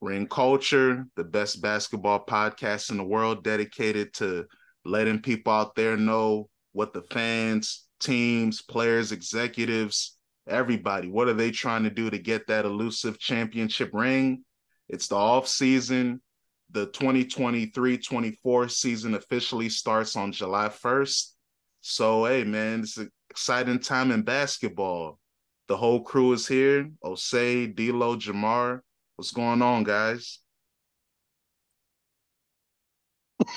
Ring Culture, the best basketball podcast in the world, dedicated to letting people out there know what the fans, teams, players, executives, everybody, what are they trying to do to get that elusive championship ring? It's the off season. The 2023-24 season officially starts on July 1st. So, hey man, it's an exciting time in basketball. The whole crew is here. Osei, D'Lo, Jamar. What's going on, guys?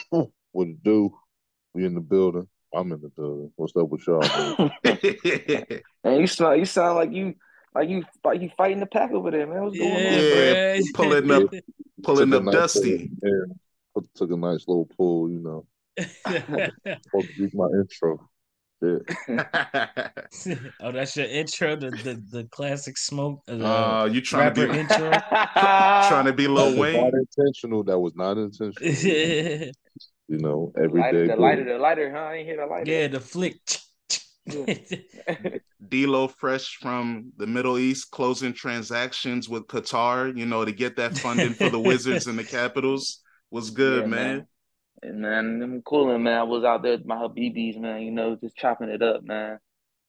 what it do? We in the building. I'm in the building. What's up with y'all? and you sound you sound like you like you like you fighting the pack over there, man. What's going yeah, on? Yeah, pulling up pulling Took up nice Dusty. little- yeah, took a nice little pull, you know. Supposed to do my intro. Yeah. oh, that's your intro, the the, the classic smoke. Uh, uh, you trying to be intro. trying to be That Lil was Wayne? not intentional. That was not intentional. You know, every lighter, day. the lighter, the lighter, huh? I ain't hear the lighter. yeah, the flick. D'Lo fresh from the Middle East, closing transactions with Qatar, you know, to get that funding for the Wizards and the Capitals was good, Yeah, man. And man, I'm cooling, man. I was out there with my Habibis, man, you know, just chopping it up, man.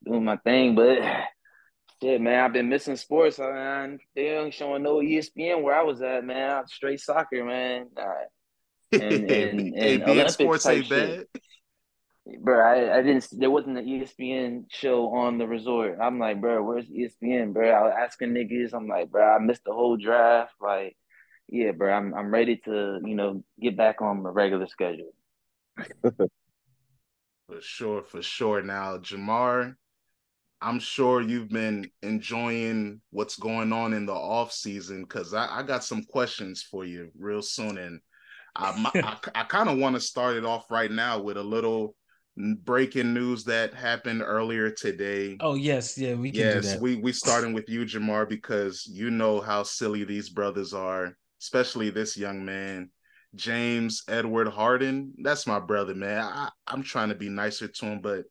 Doing my thing. But shit, man, I've been missing sports, man. They ain't showing no ESPN where I was at, man. Straight soccer, man. Uh, and, and, and beIN Sports ain't bad. Bro, I, I didn't there wasn't an ESPN show on the resort. I'm like, bro, where's ESPN, bro? I was asking niggas, I'm like, bro, I missed the whole draft. Like, yeah, bro, I'm I'm ready to, you know, get back on my regular schedule. For sure, for sure. Now, Jamar, I'm sure you've been enjoying what's going on in the off season because I, I got some questions for you real soon, and I my- I, I kind of want to start it off right now with a little breaking news that happened earlier today. oh yes, yeah, we can do yes, that. we we starting with you, Jamar, because you know how silly these brothers are, especially this young man. James Edward Harden, that's my brother, man. I, I'm trying to be nicer to him, but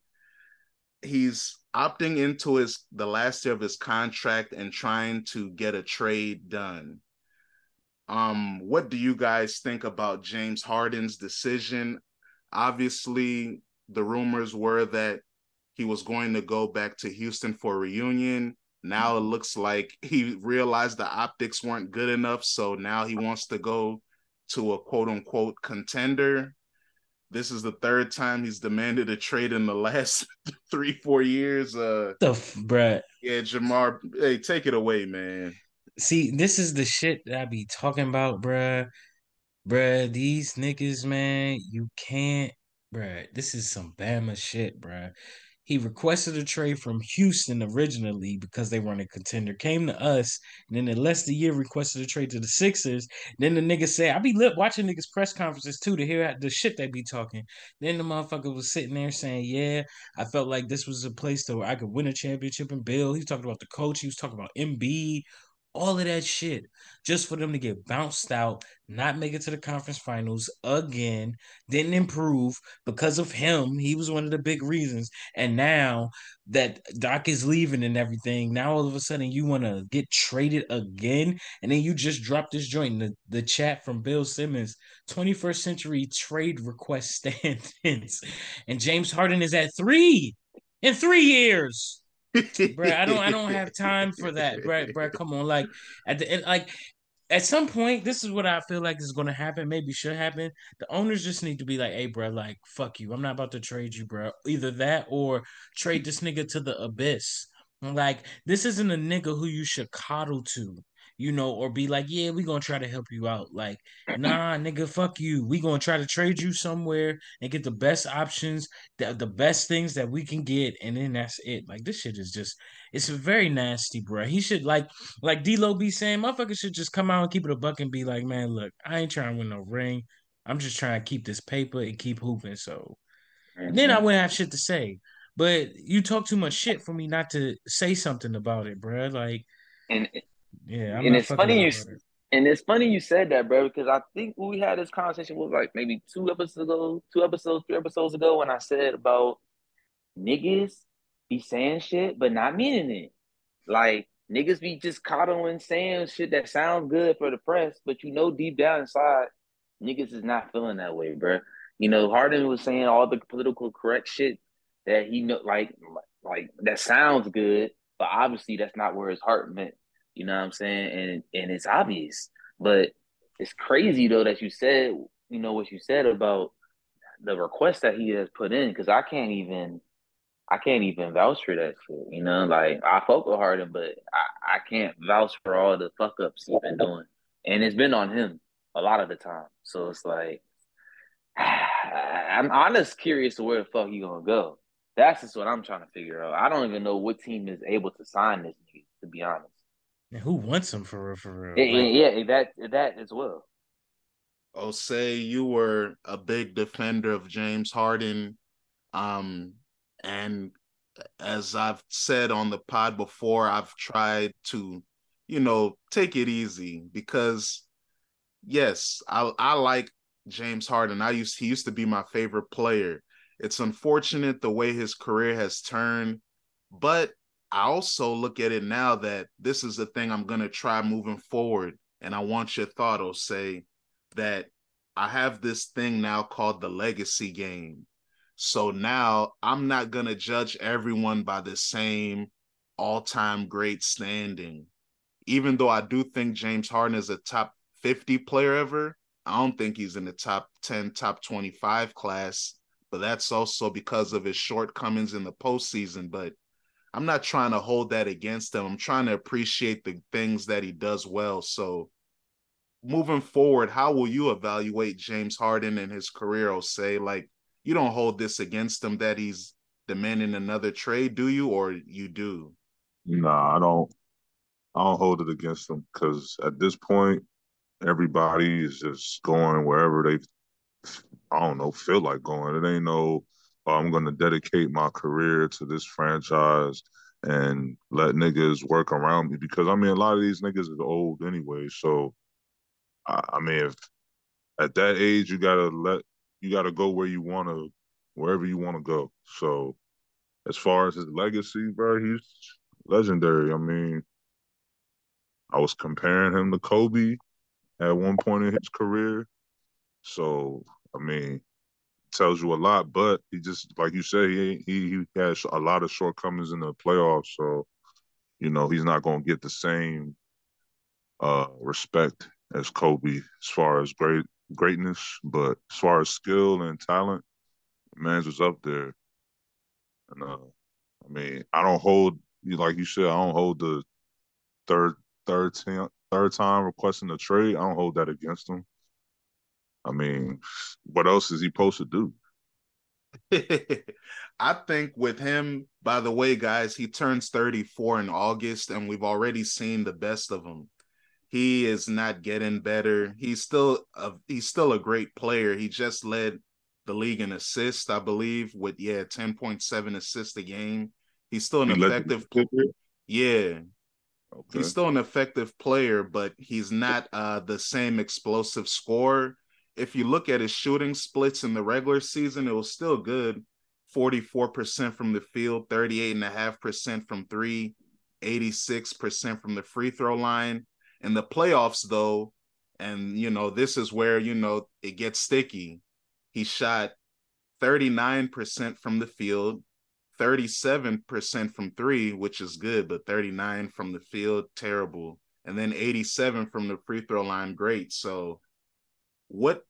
he's opting into his the last year of his contract and trying to get a trade done. Um, what do you guys think about James Harden's decision? Obviously, the rumors were that he was going to go back to Houston for a reunion. Now it looks like he realized the optics weren't good enough, so now he wants to go to a quote unquote contender. This is the third time he's demanded a trade in the last three, four years. Uh the f- bruh. yeah, Jamar, hey, take it away, man. See, this is the shit that I be talking about, bruh. Bruh, these niggas, man, you can't, bruh. This is some Bama shit, bruh. He requested a trade from Houston originally because they weren't a contender. Came to us, and then in less than a year requested a trade to the Sixers. Then the nigga said, I be lit watching niggas press conferences too to hear the shit they be talking. Then the motherfucker was sitting there saying, Yeah, I felt like this was a place to where I could win a championship and build. He was talking about the coach, he was talking about Embiid, all of that shit, just for them to get bounced out, not make it to the conference finals again, didn't improve because of him. He was one of the big reasons. And now that Doc is leaving and everything, now all of a sudden you want to get traded again, and then you just dropped this joint in the, the chat from Bill Simmons, 21st century trade request standings, and James Harden is at three in three years bro. I don't I don't have time for that, bro. Bro, come on, like at the end, like at some point, this is what I feel like is going to happen. Maybe should happen. The owners just need to be like, "Hey, bro, like fuck you. I'm not about to trade you, bro. Either that or trade this nigga to the abyss. Like this isn't a nigga who you should coddle to." You know, or be like, yeah, we gonna try to help you out. Like, nah, nigga, fuck you. We gonna try to trade you somewhere and get the best options, the, the best things that we can get, and then that's it. Like, this shit is just it's very nasty, bro. He should like like D'Lo be saying, motherfuckers should just come out and keep it a buck and be like, man, look, I ain't trying to win no ring. I'm just trying to keep this paper and keep hooping. So and then I mm-hmm. wouldn't have shit to say. But you talk too much shit for me not to say something about it, bro. Like, And yeah, I'm and it's funny you it. and it's funny you said that, bro, because I think we had this conversation was like maybe two episodes ago, two episodes, three episodes ago, when I said about niggas be saying shit but not meaning it. Like niggas be just coddling saying shit that sounds good for the press, but you know deep down inside, niggas is not feeling that way, bro. You know, Harden was saying all the political correct shit that he know, like, like that sounds good, but obviously that's not where his heart meant. You know what I'm saying? And and it's obvious, but it's crazy though that you said, you know, what you said about the request that he has put in because I can't even I can't even vouch for that shit. You know, like I fuck with Harden, but I, I can't vouch for all the fuck ups he's been doing. And it's been on him a lot of the time. So it's like I'm honest curious to where the fuck he gonna go. That's just what I'm trying to figure out. I don't even know what team is able to sign this nigga, to be honest. And who wants him for real? For real? Yeah, like, yeah, that that as well. Oh, say you were a big defender of James Harden, um, and as I've said on the pod before, I've tried to, you know, take it easy because, yes, I I like James Harden. I used he used to be my favorite player. It's unfortunate the way his career has turned, but I also look at it now that this is the thing I'm gonna try moving forward. And I want your thought, Osei that I have this thing now called the legacy game. So now I'm not going to judge everyone by the same all time great standing. Even though I do think James Harden is a top 50 player ever, I don't think he's in the top 10, top 25 class. But that's also because of his shortcomings in the postseason. But I'm not trying to hold that against him. I'm trying to appreciate the things that he does well. So moving forward, how will you evaluate James Harden and his career? Osei, like, you don't hold this against him that he's demanding another trade, do you, or you do? Nah, I don't. I don't hold it against him because at this point, everybody is just going wherever they, I don't know, feel like going. It ain't no, Oh, I'm going to dedicate my career to this franchise and let niggas work around me because I mean a lot of these niggas is old anyway. So I, mean, if at that age you gotta let you gotta go where you want to, wherever you want to go. So as far as his legacy, bro, he's legendary. I mean, I was comparing him to Kobe at one point in his career. So I mean, tells you a lot. But he just like you said, he he has a lot of shortcomings in the playoffs. So you know he's not going to get the same uh respect as Kobe as far as great greatness, but as far as skill and talent, man's was up there. And uh, I mean, I don't hold like you said, I don't hold the third third team, third time requesting a trade. I don't hold that against him. I mean, what else is he supposed to do? I think with him, by the way, guys, he turns 34 in August, and we've already seen the best of him he is not getting better. He's still a he's still a great player. He just led the league in assists, I believe, with yeah, 10.7 assists a game. He's still an he effective player. Yeah. Okay. He's still an effective player, but he's not uh the same explosive scorer. If you look at his shooting splits in the regular season, it was still good. 44% from the field, 38.5% from three, 86% from the free throw line in the playoffs, though, and you know, this is where you know it gets sticky. He shot 39% from the field, 37% from three, which is good, but 39 from the field, terrible. And then 87 from the free throw line, great. So, what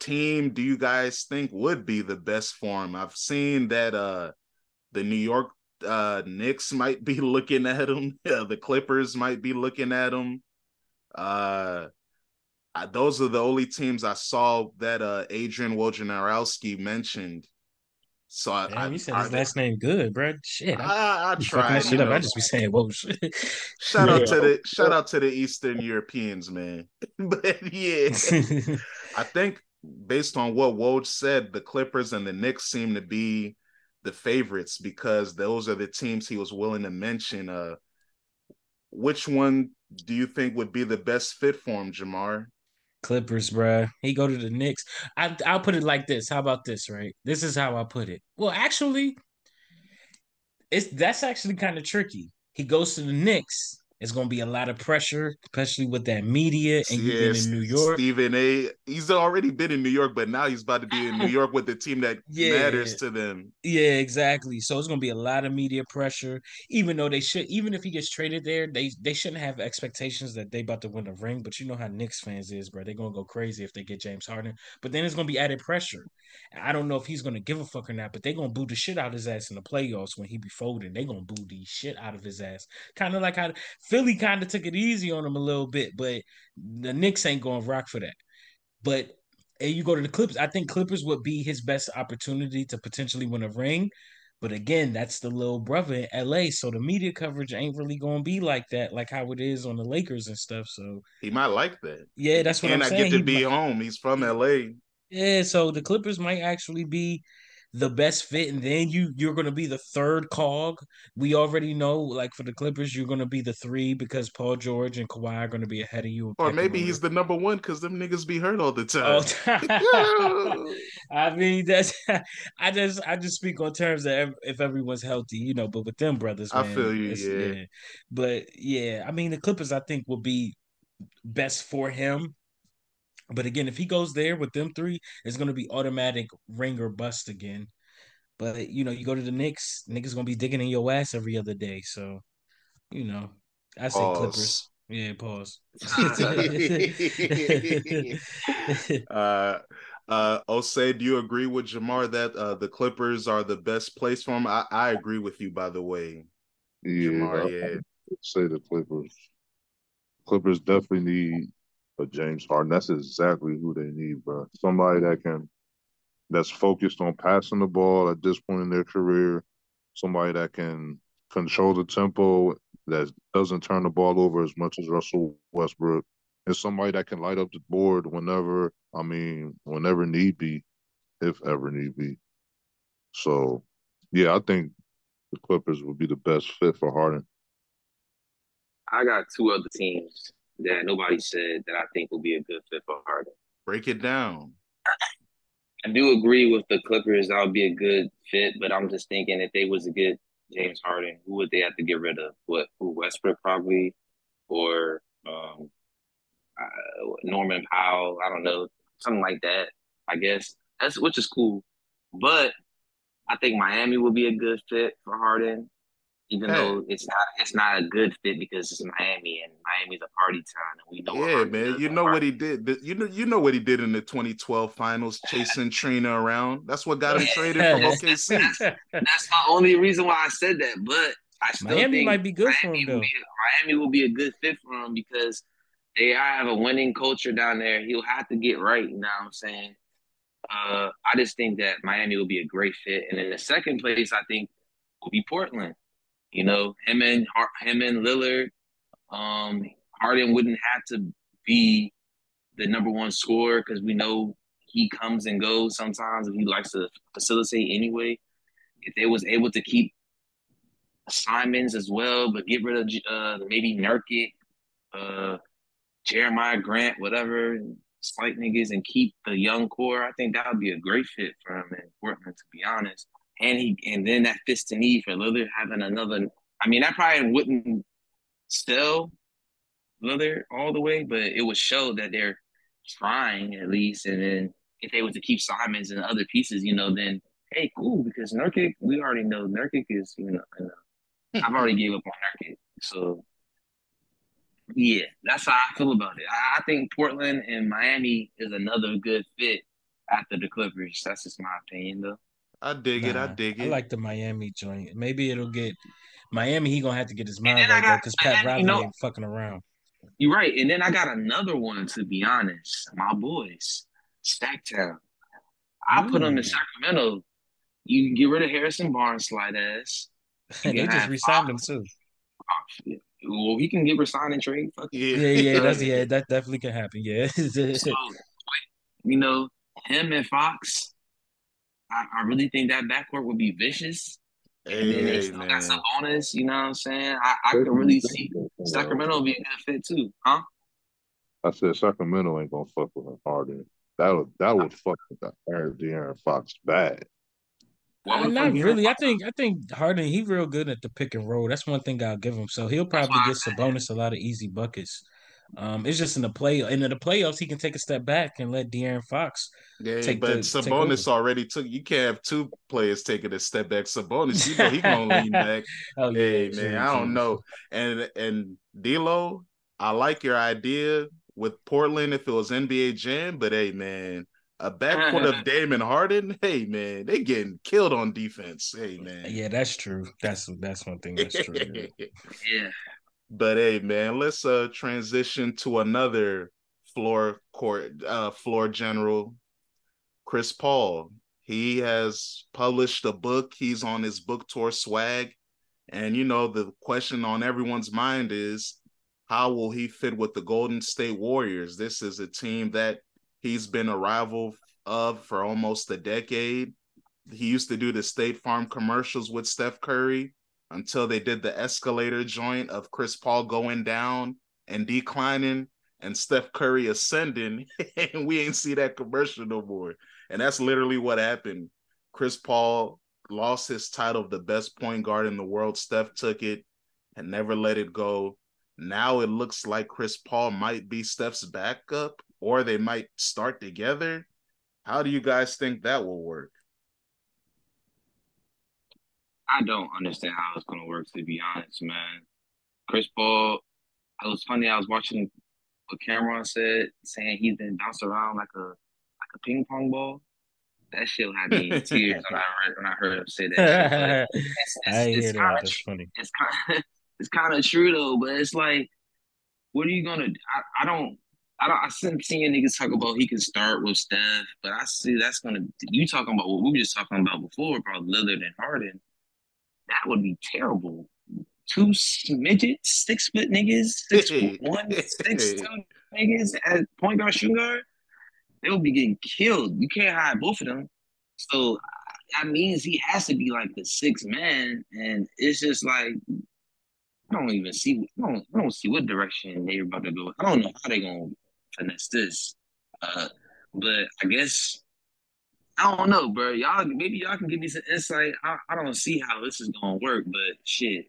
team do you guys think would be the best for him? I've seen that uh the New York uh Knicks might be looking at him, yeah, the Clippers might be looking at him. Uh, those are the only teams I saw that uh Adrian Wojnarowski mentioned. So I, Damn, you said I, his I, last name good, bro. Shit, I, I, I tried. Shit up. I just be saying, "Whoa!" Shit. Shout out to the shout out to the Eastern Europeans, man. but yeah, I think based on what Woj said, the Clippers and the Knicks seem to be the favorites because those are the teams he was willing to mention. Uh, which one do you think would be the best fit for him, Jamar? Clippers, bruh. He go to the Knicks. I, I'll put it like this. How about this? Right. This is how I put it. Well, actually, it's that's actually kind of tricky. He goes to the Knicks, It's gonna be a lot of pressure, especially with that media and you being in New York. Stephen A. He's already been in New York, but now he's about to be in New York with the team that yeah. matters to them. Yeah, exactly. So it's gonna be a lot of media pressure. Even though they should, even if he gets traded there, they they shouldn't have expectations that they about to win a ring. But you know how Knicks fans is, bro. They're gonna go crazy if they get James Harden. But then it's gonna be added pressure. I don't know if he's gonna give a fuck or not, but they're gonna boo the shit out of his ass in the playoffs when he be folding. They're gonna boo the shit out of his ass. Kind of like how Philly kind of took it easy on him a little bit, but the Knicks ain't going to rock for that. But and you go to the Clippers, I think Clippers would be his best opportunity to potentially win a ring. But again, that's the little brother in LA. So the media coverage ain't really gonna be like that, like how it is on the Lakers and stuff. So he might like that. Yeah, that's what and I'm I saying. And I get to he be might... home. He's from LA. Yeah, so the Clippers might actually be the best fit, and then you you're gonna be the third cog. We already know, like for the Clippers, you're gonna be the three because Paul George and Kawhi are gonna be ahead of you. Or maybe he's the number one because them niggas be hurt all the time. Oh, I mean, that's I just I just speak on terms that if everyone's healthy, you know. But with them brothers, man, I feel you, yeah. yeah. But yeah, I mean, the Clippers, I think, will be best for him but again, if he goes there with them three, it's going to be automatic ring or bust again. But you know, you go to the Knicks, niggas gonna be digging in your ass every other day. So, you know, I say pause. Clippers. Yeah, pause. uh, uh, Osei, do you agree with Jamar that uh, the Clippers are the best place for him? I, I agree with you, by the way. Yeah, Jamar, yeah. say the Clippers. Clippers definitely need but James Harden. That's exactly who they need, bro. Somebody that can that's focused on passing the ball at this point in their career. Somebody that can control the tempo, that doesn't turn the ball over as much as Russell Westbrook. And somebody that can light up the board whenever, I mean, whenever need be, if ever need be. So, yeah, I think the Clippers would be the best fit for Harden. I got two other teams that nobody said that I think will be a good fit for Harden. Break it down. I do agree with the Clippers. That would be a good fit, but I'm just thinking if they was to get James Harden, who would they have to get rid of? What? Who? Westbrook probably, or um, uh, Norman Powell. I don't know, something like that. I guess that's which is cool, but I think Miami would be a good fit for Harden even hey. though it's not it's not a good fit because it's Miami and Miami's a party town and we know. Yeah, man, you know what he did. You know, you know what he did in the 2012 finals, chasing Trina around. That's what got him traded from OKC. That's, that's the only reason why I said that. But I still Miami think might be good Miami for him though. Be, Miami will be a good fit for him because they have a winning culture down there. He'll have to get right. You know what I'm saying? Uh, I just think that Miami will be a great fit. And in the second place, I think will be Portland. You know, him and him and Lillard, um, Harden wouldn't have to be the number one scorer because we know he comes and goes sometimes and he likes to facilitate anyway. If they was able to keep Simons as well, but get rid of uh, maybe Nurkic, uh, Jerami Grant, whatever, slight niggas, and keep the young core, I think that would be a great fit for him in Portland, to be honest and he and then that fits the need for Lillard having another. I mean, I probably wouldn't sell Lillard all the way, but it would show that they're trying at least. And then if they were to keep Simons and other pieces, you know, then hey, cool, because Nurkic, we already know Nurkic is, you know, know uh, I've already gave up on Nurkic, so yeah, that's how I feel about it. I think Portland and Miami is another good fit after the Clippers. That's just my opinion, though. I dig nah, it. I dig it. I like the Miami joint. Maybe it'll get Miami. He gonna have to get his mind right though, because Pat Riley you know, ain't fucking around. You're right. And then I got another one. To be honest, my boys, Sactown. I Ooh. put them in Sacramento. You can get rid of Harrison Barnes, slide ass. they just resigned him too. Well, he can get resigned and trade. Fuck yeah, yeah, yeah, that's, yeah, that definitely can happen. Yeah. so, you know, him and Fox, I, I really think that backcourt would be vicious. Hey, and then they still man. got some bonus, you know what I'm saying? I, I could really see Sacramento be a good fit too, huh? I said Sacramento ain't gonna fuck with Harden. That would that would fuck with the Aaron De'Aaron Fox bad. What was Uh, not really. I think I think Harden he real good at the pick and roll. That's one thing I'll give him. So he'll probably why I get Sabonis a lot of easy buckets. Um, it's just in the play and in the playoffs he can take a step back and let De'Aaron Fox Yeah, take but the take. Sabonis already took. You can't have two players taking a step back. Sabonis, you know, he gonna lean back. oh yeah, Hey true, man, I don't true. know. And and D'Lo, I like your idea with Portland if it was NBA Jam, but hey man, a backcourt of Damon Harden, hey man, they getting killed on defense. Hey man, Yeah, that's true. That's that's one thing that's true. yeah. But hey man, let's uh transition to another floor court uh floor general, Chris Paul. He has published a book. He's on his book tour swag. And you know, the question on everyone's mind is how will he fit with the Golden State Warriors? This is a team that he's been a rival of for almost a decade. He used to do the State Farm commercials with Steph Curry until they did the escalator joint of Chris Paul going down and declining and Steph Curry ascending. and we ain't see that commercial no more. And that's literally what happened. Chris Paul lost his title of the best point guard in the world. Steph took it and never let it go. Now it looks like Chris Paul might be Steph's backup or they might start together. How do you guys think that will work? I don't understand how it's gonna work to be honest, man. Chris Paul, it was funny. I was watching what Cameron said, saying he's been bounced around like a like a ping pong ball. That shit had me in tears when I read when I heard him say that. Shit. But it's, I it's, hear it's that. kind of That's funny. it's kind of it's kind of true though. But it's like, what are you gonna? I, I don't. I don't. I see seeing niggas talk about he can start with Steph, but I see that's gonna. You talking about what we were just talking about before about Lillard and Harden? That would be terrible. Two midgets, six foot niggas, six foot one, six two niggas at point guard, shooting guard. They would be getting killed. You can't hide both of them. So that means he has to be like the sixth man, and it's just like I don't even see. I don't, I don't see what direction they're about to go. I don't know how they're gonna finesse this. Uh, but I guess I don't know, bro. Y'all maybe y'all can give me some insight. I, I don't see how this is gonna work, but shit.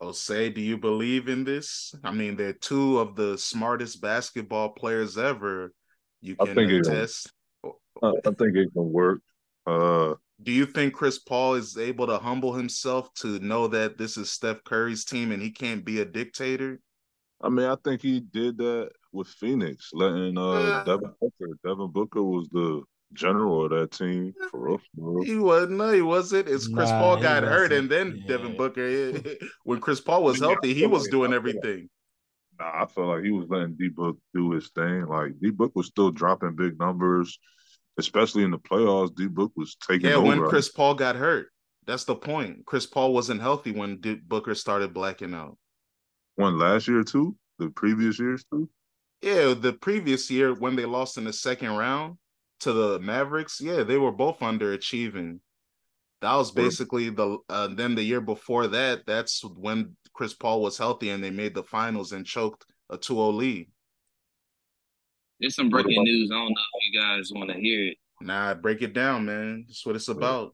Osei, do you believe in this? I mean, they're two of the smartest basketball players ever. You I can think it- attest. I, I think it can work. Uh, Do you think Chris Paul is able to humble himself to know that this is Steph Curry's team and he can't be a dictator? I mean, I think he did that with Phoenix, letting uh Uh. Devin Booker. Devin Booker was the general of that team for real. For real. He wasn't. No, he wasn't. It's Chris Nah, Paul got hurt, wasn't. and then Yeah. Devin Booker. when Chris Paul was healthy, he was doing everything. Nah, I felt like he was letting D Book do his thing. Like D Book was still dropping big numbers, especially in the playoffs. D Book was taking Yeah, over. when Chris Paul got hurt, that's the point. Chris Paul wasn't healthy when D- Booker started blacking out. won last year too, the previous years too. Yeah, the previous year when they lost in the second round to the Mavericks, yeah, they were both underachieving. That was basically the uh, then the year before that. That's when Chris Paul was healthy and they made the finals and choked a 2-0 lead. There's some breaking about- news. I don't know if you guys want to hear it. Nah, break it down, man. That's what it's about.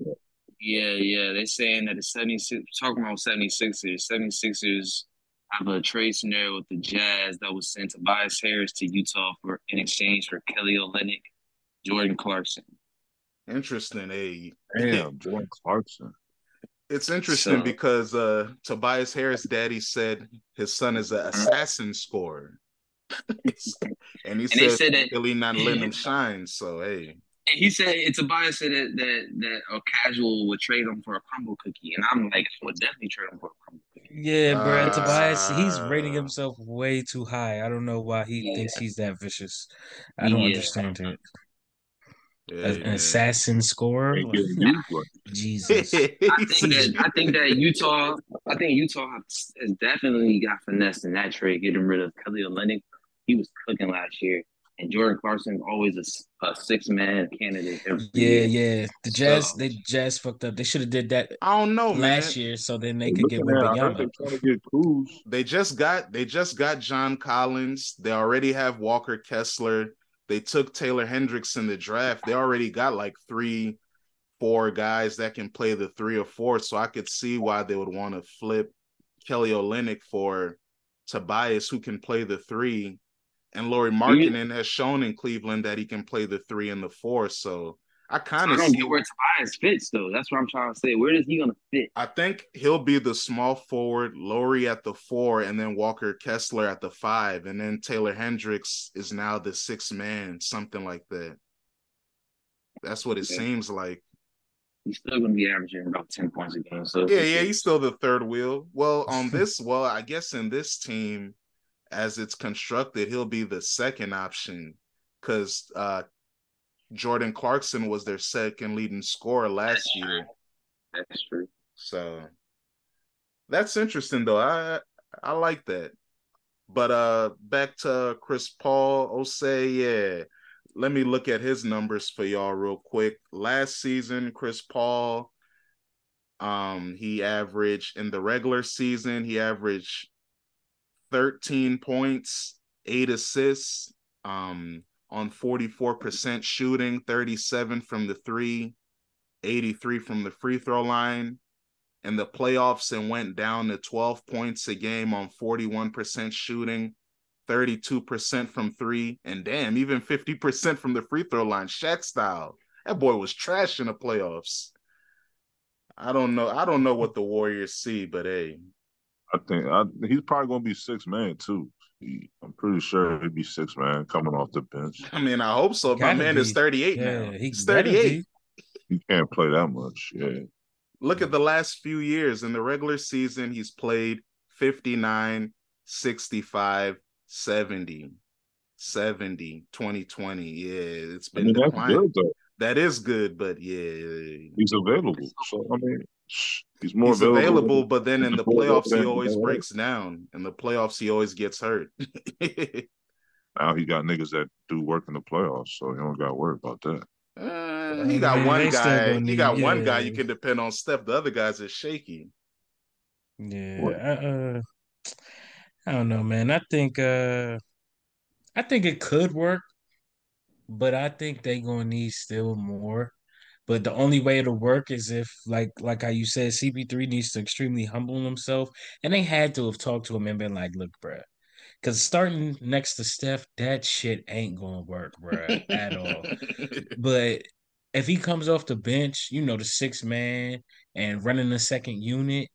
Yeah, yeah. They're saying that the 76 talking about 76ers. 76ers have a trade scenario with the Jazz that was sent to Tobias Harris to Utah for in exchange for Kelly Olynyk, Jordan Clarkson. Interesting. Hey, Damn, Jordan Clarkson. it's interesting So- because uh Tobias Harris' daddy said his son is an assassin scorer. and he And said, said that Philly not letting him shine. So hey. And he said and Tobias said that that that a casual would trade him for a crumble cookie, and I'm like, I would definitely trade him for a crumble cookie. Yeah, bro. Uh, Tobias, he's rating himself way too high. I don't know why he Yeah. thinks he's that vicious. I don't Yeah. understand it. Hey, An assassin scorer, Like, getting used right. Jesus. I think that I think that Utah, I think Utah has, has definitely got finessed in that trade, getting rid of Kelly Olynyk. He was cooking last year, and Jordan Clarkson's always a six man candidate. Every Yeah, year. yeah. The Jazz, So- they Jazz fucked up. They should have did that I don't know, last man. year, so then they They could get looking at- I Wembanyama. they trying to get Cruz. They just got they just got John Collins. They already have Walker Kessler. they took Taylor Hendricks in the draft. They already got like three, four guys that can play the three or four. So I could see why they would want to flip Kelly Olynyk for Tobias, who can play the three. And Lauri Markkanen has shown in Cleveland that he can play the three and the four. So I kind of don't get where Tobias fits though. That's what I'm trying to say. Where is he gonna fit? I think he'll be the small forward, Lauri at the four, and then Walker Kessler at the five, and then Taylor Hendricks is now the six man, something like that. That's what it okay. seems like. He's still gonna be averaging about ten points a game. So yeah, yeah, he's still the third wheel. Well, on this, well, I guess in this team, as it's constructed, he'll be the second option because uh Jordan Clarkson was their second leading scorer last that's year. That's true. So that's interesting though. I I like that. But uh back to Chris Paul, Osei, yeah. Let me look at his numbers for y'all real quick. Last season, Chris Paul, um, he averaged in the regular season, he averaged 13 points, eight assists, um, on 44% shooting, 37 from the three, 83 from the free throw line. In the playoffs, and went down to 12 points a game on 41% shooting, 32% from three, and damn, even 50% from the free throw line, Shaq style. That boy was trash in the playoffs. I don't know. I don't know what the Warriors see, but hey. I think I, he's probably gonna be six man too. I'm pretty sure he'd be six man coming off the bench. I mean, I hope so. My man be. is 38 yeah, now. He's 38. He can't play that much. Yeah. Look at the last few years. In the regular season, he's played 59, 65, 70, 70, 2020. Yeah, it's been I mean, declining. Good, that is good, but yeah. He's available. So I mean He's more He's available, available but then in the playoffs he always breaks down. In the playoffs he always gets hurt. now he got niggas that do work in the playoffs, so he don't got to worry about that. Uh, he got one guy. He got one guy you can depend on. Steph. The other guys are shaky. Yeah, uh, I don't know, man. I think uh, I think it could work, but I think they're gonna need still more. But the only way it'll work is if, like, like how you said, CP3 needs to extremely humble himself, and they had to have talked to him and been like, "Look, bruh, because starting next to Steph, that shit ain't gonna work, bruh, at all." But if he comes off the bench, you know, the six man and running the second unit,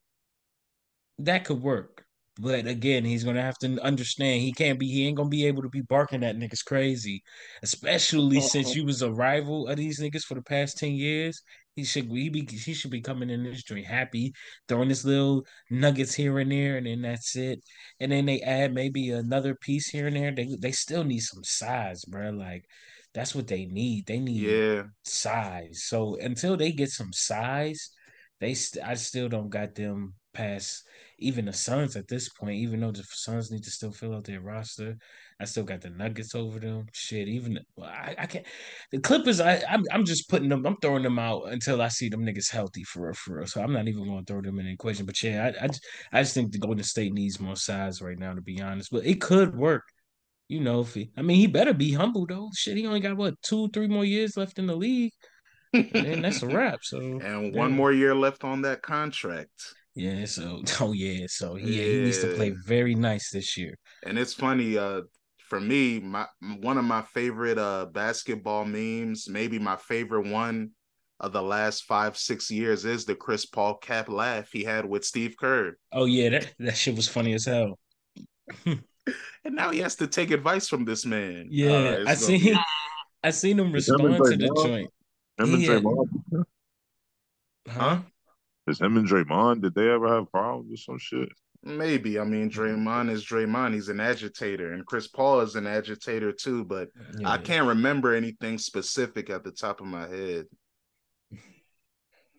that could work. But again, he's gonna have to understand he can't be he ain't gonna be able to be barking at niggas crazy, especially uh-huh. since you was a rival of these niggas for the past ten years. He should he be he should be coming in this joint happy, throwing his little nuggets here and there, and then that's it. And then they add maybe another piece here and there. They they still need some size, bro. Like that's what they need. They need yeah. size. So until they get some size, they st- I still don't got them past even the Suns at this point, even though the Suns need to still fill out their roster, I still got the Nuggets over them. Shit, even I, I can't. The Clippers, I I'm, I'm just putting them. I'm throwing them out until I see them niggas healthy for real, for real. So I'm not even going to throw them in the equation. But yeah, I I just, I just think the Golden State needs more size right now, to be honest. But it could work. You know, if he, I mean, he better be humble though. Shit, he only got what two, three more years left in the league, and that's a wrap. So and one more year left on that contract. Yeah, so oh yeah, so yeah, yeah, he needs to play very nice this year. And it's funny, uh, for me, my one of my favorite uh basketball memes, maybe my favorite one of the last five six years is the Chris Paul cap laugh he had with Steve Kerr. Oh yeah, that that shit was funny as hell. and now he has to take advice from this man. Yeah, uh, I seen him. I seen him respond to the joint. Him and Huh? Is him and Draymond, did they ever have problems or some shit? Maybe. I mean, Draymond is Draymond. He's an agitator, and Chris Paul is an agitator too. But yeah. I can't remember anything specific at the top of my head.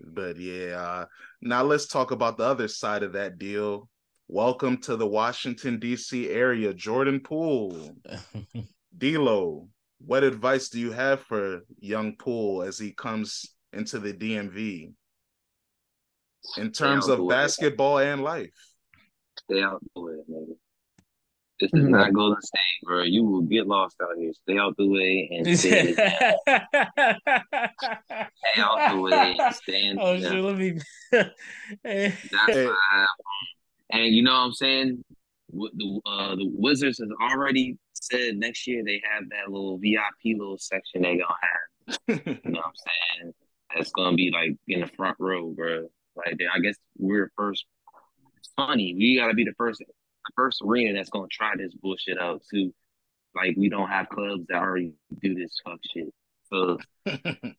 But yeah, uh, now let's talk about the other side of that deal. Welcome to the Washington D.C. area, Jordan Poole. D'Lo, what advice do you have for young Poole as he comes into the DMV? In terms of basketball and life. Stay out the way, maybe. This is not Golden State, bro. You will get lost out here. Stay out the way and stay, stay out the way. and Stay in. oh yeah. shit, let me That's Hey. why. And you know what I'm saying? The uh, the Wizards has already said next year they have that little VIP little section they gonna have. You know what I'm saying? That's gonna be like in the front row, bro. Like I guess we're first. It's funny. We gotta be the first, first arena that's gonna try this bullshit out too. Like we don't have clubs that already do this fuck shit. So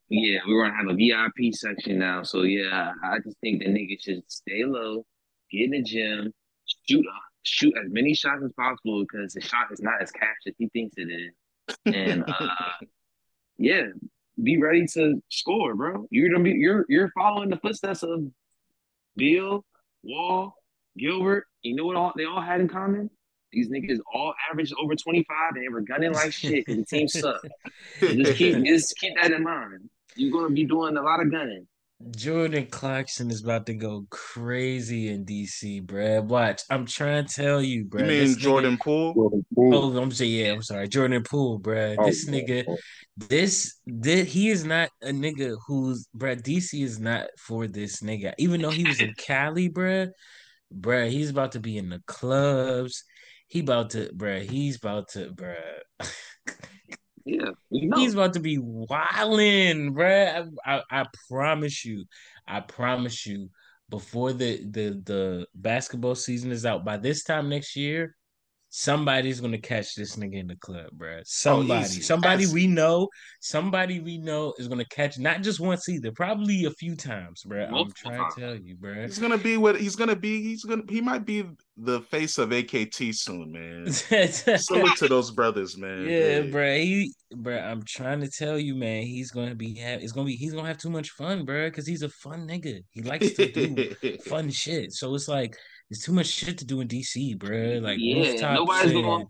yeah, we're gonna have a VIP section now. So yeah, I just think the niggas should stay low, get in the gym, shoot shoot as many shots as possible because the shot is not as cash as he thinks it is. And uh yeah, be ready to score, bro. You're gonna be you're you're following the footsteps of Beal, Wall, Gilbert. You know what all they all had in common? These niggas all averaged over 25 and they were gunning like shit because the team sucked. Just keep just keep that in mind. You're gonna be doing a lot of gunning. Jordan Clarkson is about to go crazy in DC, bruh. Watch, I'm trying to tell you, bruh. you this mean nigga- Jordan Poole? Oh, I'm saying yeah. I'm sorry, Jordan Poole, bruh. Oh, this nigga, oh, this, this, he is not a nigga who's, bruh. DC is not for this nigga. Even though he was in Cali, bruh, bruh, he's about to be in the clubs. He about to, bruh. He's about to, bruh. Yeah. He's about to be wilding, bruh. I, I, I promise you, I promise you, before the, the the basketball season is out, by this time next year, somebody's gonna catch this nigga in the club, bruh. Oh, somebody, easy. somebody That's- we know, somebody we know is gonna catch not just once either, probably a few times, bruh. I'm trying times. to tell you, bruh. He's gonna be what he's gonna be. He's gonna he might be the face of AKT soon, man. Salute to those brothers, man. Yeah, bruh. He, bruh. I'm trying to tell you, man. He's gonna be. Ha- it's gonna be. He's gonna have too much fun, bruh. Because he's a fun nigga. He likes to do fun shit. So it's like there's too much shit to do in DC, bro. Like Yeah, rooftops nobody's and gonna-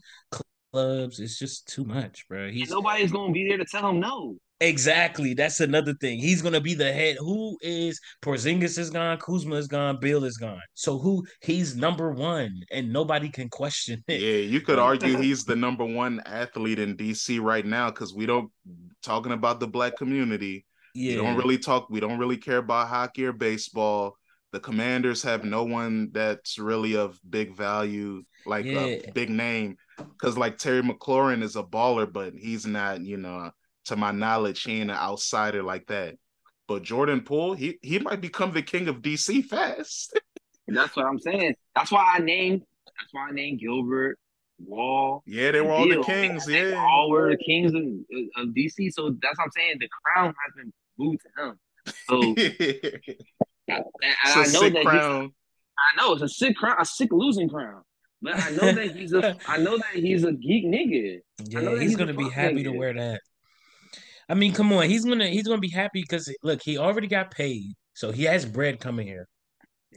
clubs. It's just too much, bro. And He's nobody's gonna be there to tell him no. exactly. That's another thing. He's gonna be the head. Who is Porzingis is gone. Kuzma is gone. Beal is gone. So who? He's number one, and nobody can question it. Yeah, you could argue he's the number one athlete in DC right now because we don't talking about the black community. Yeah. We don't really talk. We don't really care about hockey or baseball. The Commanders have no one that's really of big value, like Yeah. a big name. Because like Terry McLaurin is a baller, but he's not. You know, to my knowledge, he ain't an outsider like that. But Jordan Poole, he he might become the king of DC fast. That's what I'm saying. That's why I named. That's why I named Gilbert, Wall. yeah, they were all the Beal. kings. They Yeah, all were the kings of, of DC. So that's what I'm saying. The crown has been moved to him. So it's and a I know sick that crown. I know it's a sick crown, a sick losing crown. But I know that he's a. I know that he's a geek nigga. I know Yeah, he's he's gonna be fuck happy to wear that. I mean, come on, he's gonna he's gonna be happy because look, he already got paid, so he has bread coming here.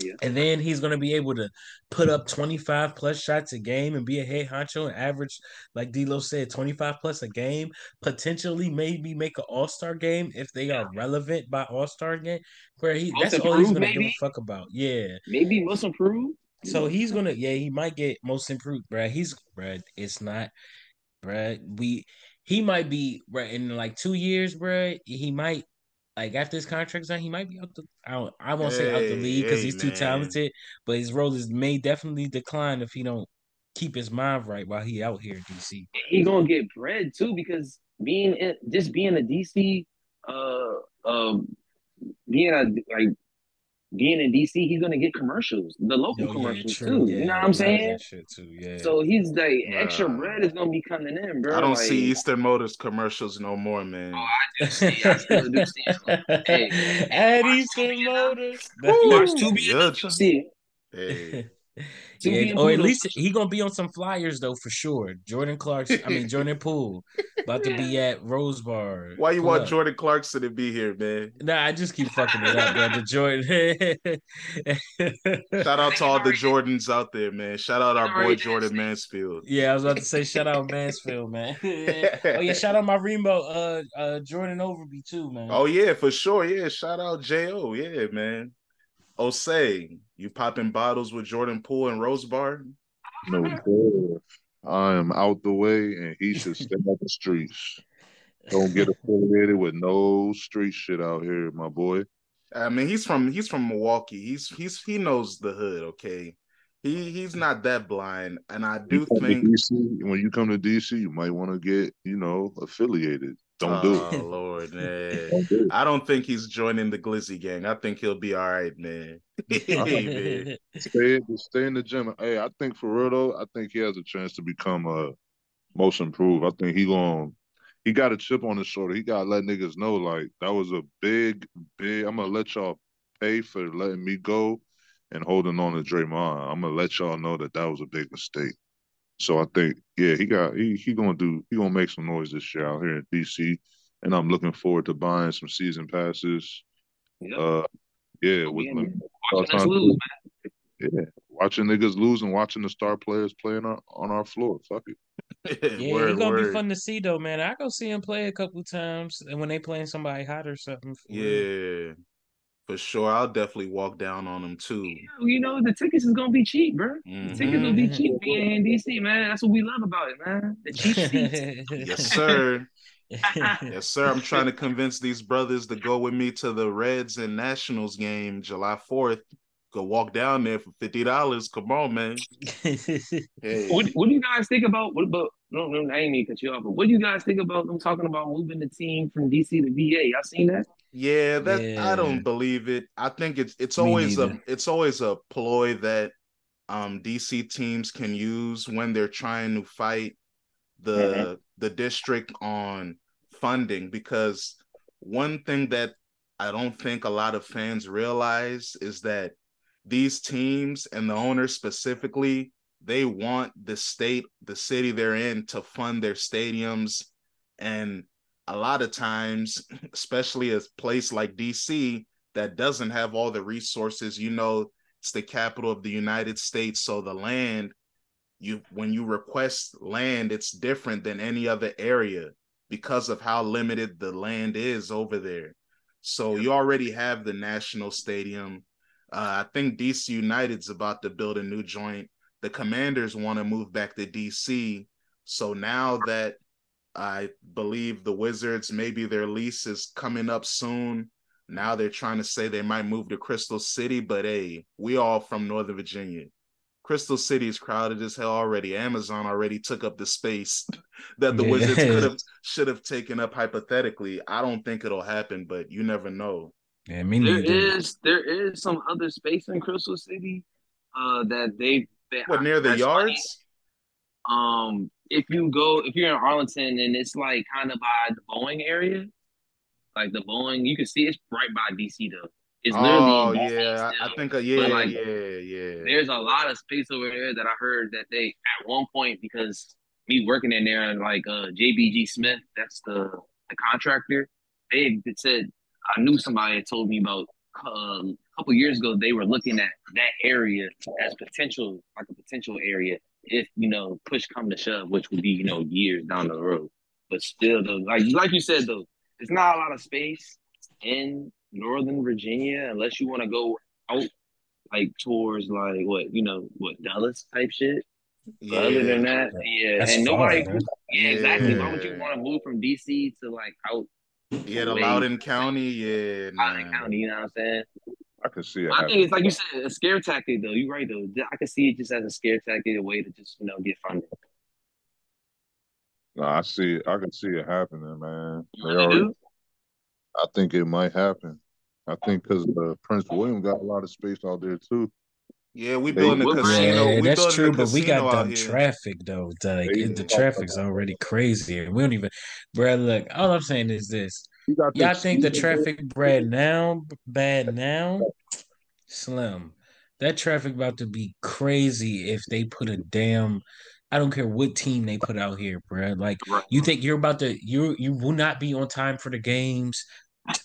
Yeah. And then he's gonna be able to put up 25 plus shots a game and be a head honcho and average, like D'Lo said, 25 plus a game, potentially maybe make an all-star game if they are relevant by all-star game. Where he that's all he's gonna give a fuck about. Yeah. Maybe most improved. So he's gonna, yeah, he might get most improved, bruh. He's, bruh, it's not, bruh. We, he might be, bruh, in like two years, bruh. He might, like after his contract's done, he might be out the. I don't, I won't say out the Hey, league because hey, he's too man. talented, but his role is may definitely decline if he don't keep his mind right while he out here in DC. he gonna get bread too because being in, just being a DC, uh, um, being a like being in DC, he's gonna get commercials, the local oh, Yo, commercials true, too. yeah, you know what I'm saying? that shit too, yeah. So he's like extra bread is gonna be coming in, bro. I don't like, see Eastern Motors commercials no more, man. Oh, I do see. I still do see. him. Hey, At watch Eastern Tubi. Motors. You watch Woo! Tubi Yeah, see. Hey, Tubi yeah, or at least he gonna be on some flyers though for sure. Jordan Clarkson, I mean Jordan Poole, about to be at Rose Bar. why you Pull want up. Jordan Clarkson to be here, man? Nah, I just keep fucking it up, bro. The Jordan. Shout out to all the Jordans out there, man. Shout out our boy Jordan. Mansfield. yeah, I was about to say shout out Mansfield, man. oh yeah, shout out my Remo, uh, uh, Jordan Overby too, man. Oh yeah, for sure. Yeah, shout out Jo. Yeah, man. Osei, you popping bottles with Jordan Poole and Rose Bar? No. I am out the way, and he should stay out the streets. Don't get affiliated with no street shit out here, my boy. I mean, he's from he's from Milwaukee. He's he's he knows the hood. Okay, he he's not that blind, and I do think DC, when you come to DC, you might want to get you know affiliated. Don't oh, do it. Oh Lord, man. don't do it. I don't think he's joining the Glizzy gang. I think he'll be all right, man. hey, man. Stay, stay in the gym. Hey, I think for real though, I think he has a chance to become a most improved. I think he going he got a chip on his shoulder. He gotta let niggas know like that was a big, big. I'm gonna let y'all pay for letting me go and holding on to Draymond. I'm gonna let y'all know that that was a big mistake. So I think, yeah, he got he he gonna do he gonna make some noise this year out here in DC, and I'm looking forward to buying some season passes. Yep. Uh, yeah, with yeah, watching us lose, man. Yeah, watching niggas lose and watching the star players playing on, on our floor. Fuck it. yeah, word, it's gonna word. be fun to see though, man. I go see him play a couple times, and when they playing somebody hot or something. Yeah, for sure. I'll definitely walk down on them too. You know, the tickets is gonna be cheap, bro. Mm-hmm. The tickets gonna be cheap being in DC, man. That's what we love about it, man. The cheap seats. yes, sir. yes, sir. I'm trying to convince these brothers to go with me to the Reds and Nationals game July 4th go walk down there for fifty dollars. Come on, man. hey. what, what do you guys think about? What about? No, no, I ain't mean to cut you off, but what do you guys think about them talking about moving the team from DC to VA? Y'all seen that? Yeah, that yeah. I don't believe it. I think it's it's Me always neither. a it's always a ploy that um DC teams can use when they're trying to fight the mm-hmm. the district on funding because one thing that I don't think a lot of fans realize is that these teams and the owners specifically, they want the state, the city they're in to fund their stadiums. And a lot of times, especially a place like DC that doesn't have all the resources, you know, it's the capital of the United States. So the land, you when you request land, it's different than any other area because of how limited the land is over there. So you already have the national stadium uh, I think DC United's about to build a new joint. The Commanders want to move back to DC. So now that I believe the Wizards, maybe their lease is coming up soon. Now they're trying to say they might move to Crystal City, but hey, we all from Northern Virginia. Crystal City is crowded as hell already. Amazon already took up the space that the yeah. Wizards could have should have taken up hypothetically. I don't think it'll happen, but you never know. Yeah, me there is there is some other space in Crystal City uh, that they, they what near the yards. Um, if you go if you're in Arlington and it's like kind of by the Boeing area, like the Boeing, you can see it's right by DC though. It's literally oh yeah, I think uh, yeah, like, yeah, yeah. There's a lot of space over there that I heard that they at one point because me working in there and like uh JBG Smith, that's the the contractor. They said I knew somebody had told me about um, couple years ago. They were looking at that area as potential, like a potential area, if you know push come to shove, which would be you know years down the road. But still, though, like like you said though, it's not a lot of space in Northern Virginia unless you want to go out like towards like what you know what Dallas type shit. Yeah. Other than that, yeah, That's and nobody, far, yeah, exactly. Yeah. Why would you want to move from DC to like out yeah, the Loudoun County, yeah, Loudoun County. You know what I'm saying? I can see it. I think it's like you said, a scare tactic though. You're right though. I can see it just as a scare tactic, a way to just you know get funding. No, I see it. I can see it happening, man. They already, I think it might happen. I think because uh, Prince William got a lot of space out there too. Yeah, we building a casino. Yeah, that's true, but we got the traffic though. Like the traffic's already crazy. We don't even, bro. Look, all I'm saying is this: y'all think the traffic bad now, bad now, slim. That traffic about to be crazy if they put a damn. I don't care what team they put out here, bro. Like you think you're about to you you will not be on time for the games.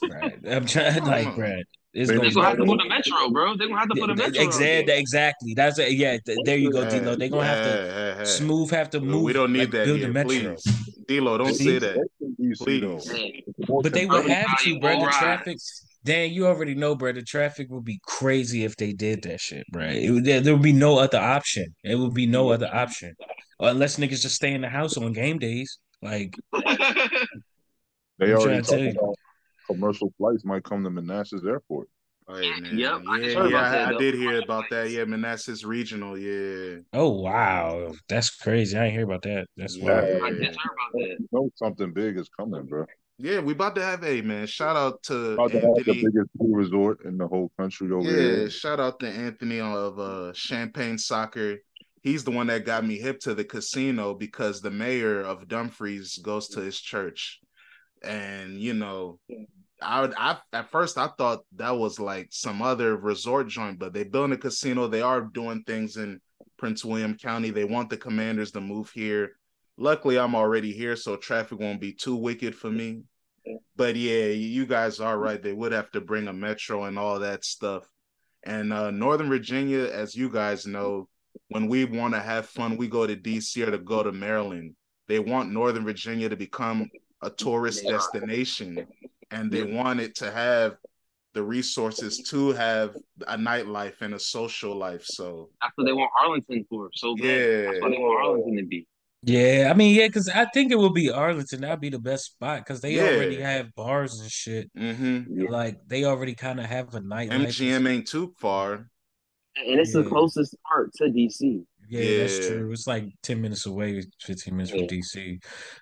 Right. I'm trying like, bro. It's they're gonna, have to put a metro, bro. They're gonna have to put a metro. Exactly, exactly. That's a, yeah. There you go, D'Lo. They're gonna have to smooth. Have to move. We don't need like, that. Build here, a metro. Please. D'Lo, don't say that. Please. But they would have to, bro. The traffic. Dan, you already know, bro. The traffic would be crazy if they did that shit, bro. It, there, there would be no other option. It would be no other option. Unless niggas just stay in the house on game days. Like They I'm already trying to tell talking about commercial flights might come to Manassas Airport. Hey, man. Yep, I just yeah, heard yeah, about that, I, I did hear about that. Yeah, Manassas Regional. Yeah, Oh wow, that's crazy! I didn't hear about that. That's Yeah. wild. I just heard about that. You know something big is coming, bro. yeah. We about to have a man. Shout out to About to have the biggest ski resort in the whole country over Yeah, there. shout out to Anthony of uh, Champagne Soccer. He's the one that got me hip to the casino because the mayor of Dumfries goes to his church, and you know, I would I at first I thought that was like some other resort joint, but they built a casino. They are doing things in Prince William County. They want the Commanders to move here. Luckily, I'm already here, so traffic won't be too wicked for me. But yeah, you guys are right. They would have to bring a metro and all that stuff. And uh, Northern Virginia, as you guys know, when we want to have fun, we go to DC or to go to Maryland. They want Northern Virginia to become a tourist destination, and they want it to have the resources to have a nightlife and a social life. So That's what they want Arlington for. So bad. Yeah. That's what they want Arlington to be. Yeah, I mean, yeah, because I think it would be Arlington. That'd be the best spot because they Yeah. already have bars and shit. hmm Like they already kind of have a nightlife. and MGM ain't too far. And it's the closest part to DC. Yeah, that's true. It's like 10 minutes away, 15 minutes from DC.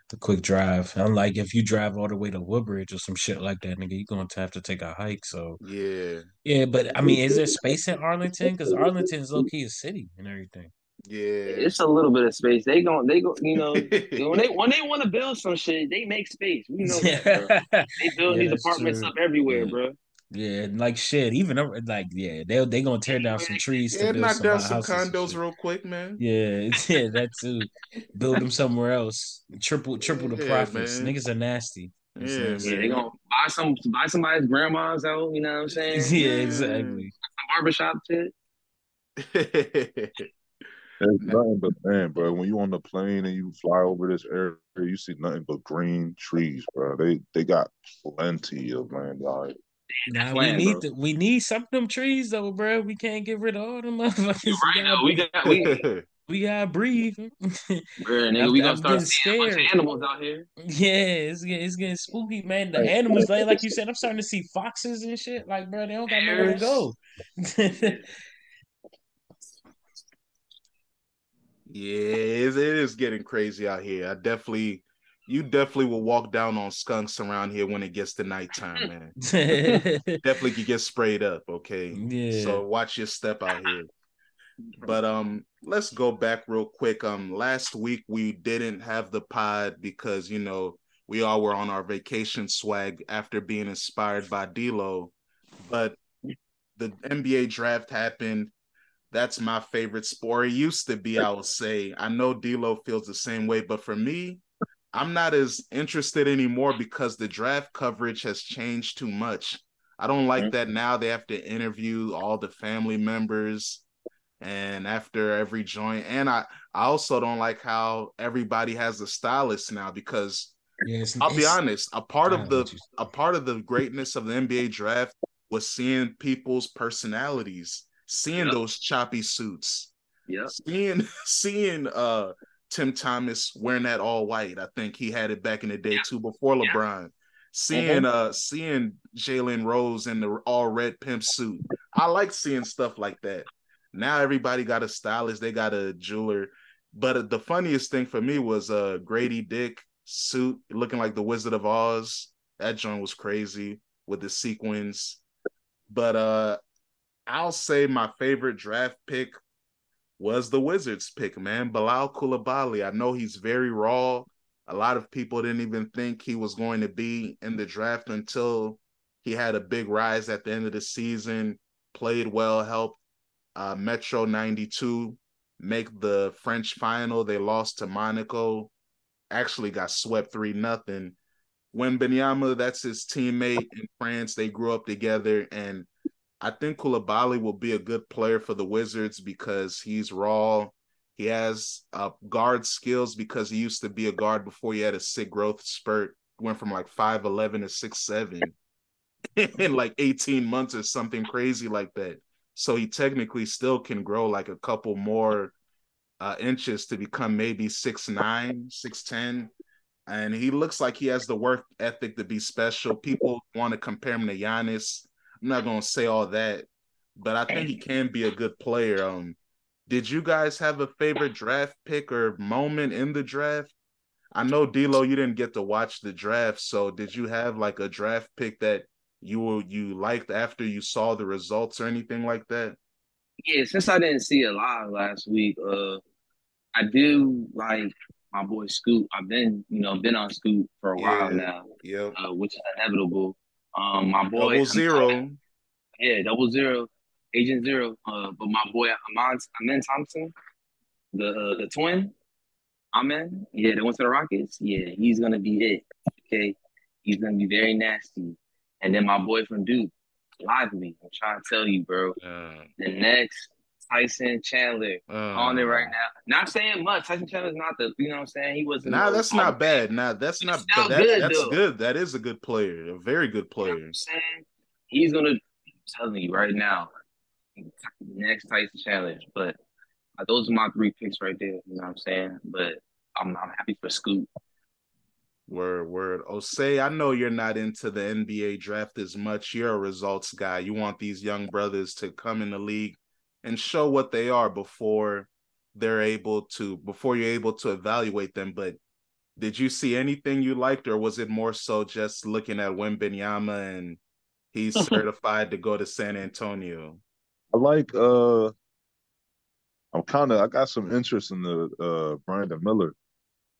The quick drive. Unlike if you drive all the way to Woodbridge or some shit like that, nigga, you're going to have to take a hike. So, Yeah, yeah, but I mean, is there space in Arlington? Because Arlington is low key a city and everything. yeah. It's a little bit of space. They gon' they go, you know, when they when they want to build some shit, they make space. We know that, bro. They build Yeah, these apartments true. up everywhere, Yeah. bro. Yeah, like shit, even like, yeah, they they going to tear down some trees to yeah, build knock some down hou- some houses and condos real quick, man. Yeah, yeah, that too. Build them somewhere else. Triple, triple the Yeah, profits. man. Niggas are nasty. Yeah, nasty. Yeah, they gonna buy some buy somebody's grandma's out. You know what I'm saying? Yeah, Yeah. exactly. barbershop shit. There's nothing but man, bro. When you on the plane and you fly over this area, you see nothing but green trees, bro. They they got plenty of land, dog. Nah, we plan, need bro. the, we need some of them trees though, bro. We can't get rid of all them motherfuckers. You're We right gotta. We got we we gotta breathe. Where nigga, I'm- we gonna start getting seeing a bunch of scared. animals out here. yeah, it's getting it's getting spooky, man. The animals, like like you said, I'm starting to see foxes and shit. Like, bro, they don't got nowhere to go. Yeah, it, it is getting crazy out here. I definitely, you definitely will walk down on skunks around here when it gets to nighttime, man. definitely could get sprayed up. Okay, yeah. so watch your step out here. But um, let's go back real quick. Um, last week we didn't have the pod because you know we all were on our vacation swag after being inspired by D'Lo, but the NBA draft happened. That's my favorite sport. It used to be, I will say. I know D'Lo feels the same way, but for me, I'm not as interested anymore because the draft coverage has changed too much. I don't like that now they have to interview all the family members and after every joint. And I, I also don't like how everybody has a stylist now because yeah, it's, I'll be honest, a part of the a part of the greatness of the NBA draft was seeing people's personalities, seeing Yep. those choppy suits, Yeah. seeing seeing uh Tim Thomas wearing that all white. I think he had it back in the day Yeah. too before Yeah. LeBron. Seeing uh seeing Jalen Rose in the all red pimp suit. I like seeing stuff like that. Now everybody got a stylist, they got a jeweler. But the funniest thing for me was uh Grady Dick suit looking like the Wizard of Oz. That joint was crazy with the sequins. But uh I'll say my favorite draft pick was the Wizards pick, man. Bilal Koulibaly. I know he's very raw. A lot of people didn't even think he was going to be in the draft until he had a big rise at the end of the season, played well, helped uh, Metro 92 make the French final. They lost to Monaco, actually got swept 3 nothing. Wembanyama, that's his teammate in France, they grew up together. And I think Koulibaly will be a good player for the Wizards because he's raw. He has uh, guard skills because he used to be a guard before he had a sick growth spurt. Went from like 5'11 to 6'7 in like 18 months or something crazy like that. So he technically still can grow like a couple more uh, inches to become maybe six nine, six ten, and he looks like he has the work ethic to be special. People want to compare him to Giannis. I'm not gonna say all that, but I think he can be a good player. Um, did you guys have a favorite draft pick or moment in the draft? I know D'Lo, you didn't get to watch the draft, so did you have like a draft pick that you you liked after you saw the results or anything like that? Yeah, since I didn't see it live last week, uh, I do like my boy Scoot. I've been, you know, been on Scoot for a yeah, while now. Yeah, uh, which is inevitable. Um, my boy double zero. yeah, double zero, Agent Zero. Uh, but my boy Amen, Amen Thompson, the uh, the twin, Amen. Yeah, they went to the Rockets. Yeah, he's gonna be it. Okay, he's gonna be very nasty. And then my boy from Duke, Lively. I'm trying to tell you, bro. Uh, the next Tyson Chandler uh, on it right now. Not saying much. Tyson Chandler's not the, you know what I'm saying? He wasn't. Nah, that's not bad. Nah, that's not that, good. That's though. good. That is a good player. A very good player. You know I'm saying? He's gonna I'm telling you right now. Next Tyson Chandler. But uh, those are my three picks right there. You know what I'm saying? But I'm I'm happy for Scoot. Word, word. Osei, I know you're not into the NBA draft as much. You're a results guy. You want these young brothers to come in the league and show what they are before they're able to, before you're able to evaluate them. But did you see anything you liked, or was it more so just looking at Wembanyama and he's certified to go to San Antonio? I like uh I'm kind of I got some interest in the uh Brandon Miller.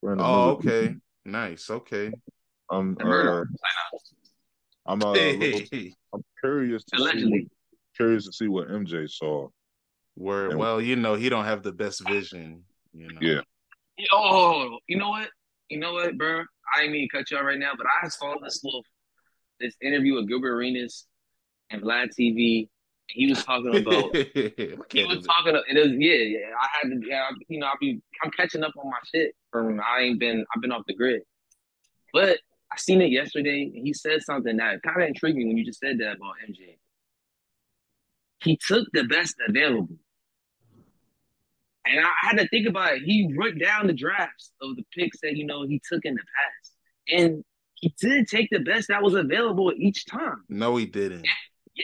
Brandon oh, Miller. okay. Nice. Okay. I'm uh, I'm uh, little, I'm curious to see curious to see what MJ saw. Where well, you know, he don't have the best vision. You know. Yeah. Oh, oh, oh, oh, you know what? You know what, bro? I didn't mean to cut you out right now, but I saw this little this interview with Gilbert Arenas and Vlad TV he was talking about he was talking About, it was yeah yeah I had to yeah you know I be I'm catching up on my shit from I ain't been I've been off the grid, but I seen it yesterday and he said something that kind of intrigued me when you just said that about MJ. He took the best available. And I had to think about it. He wrote down the drafts of the picks that you know he took in the past. And he didn't take the best that was available each time. No, he didn't.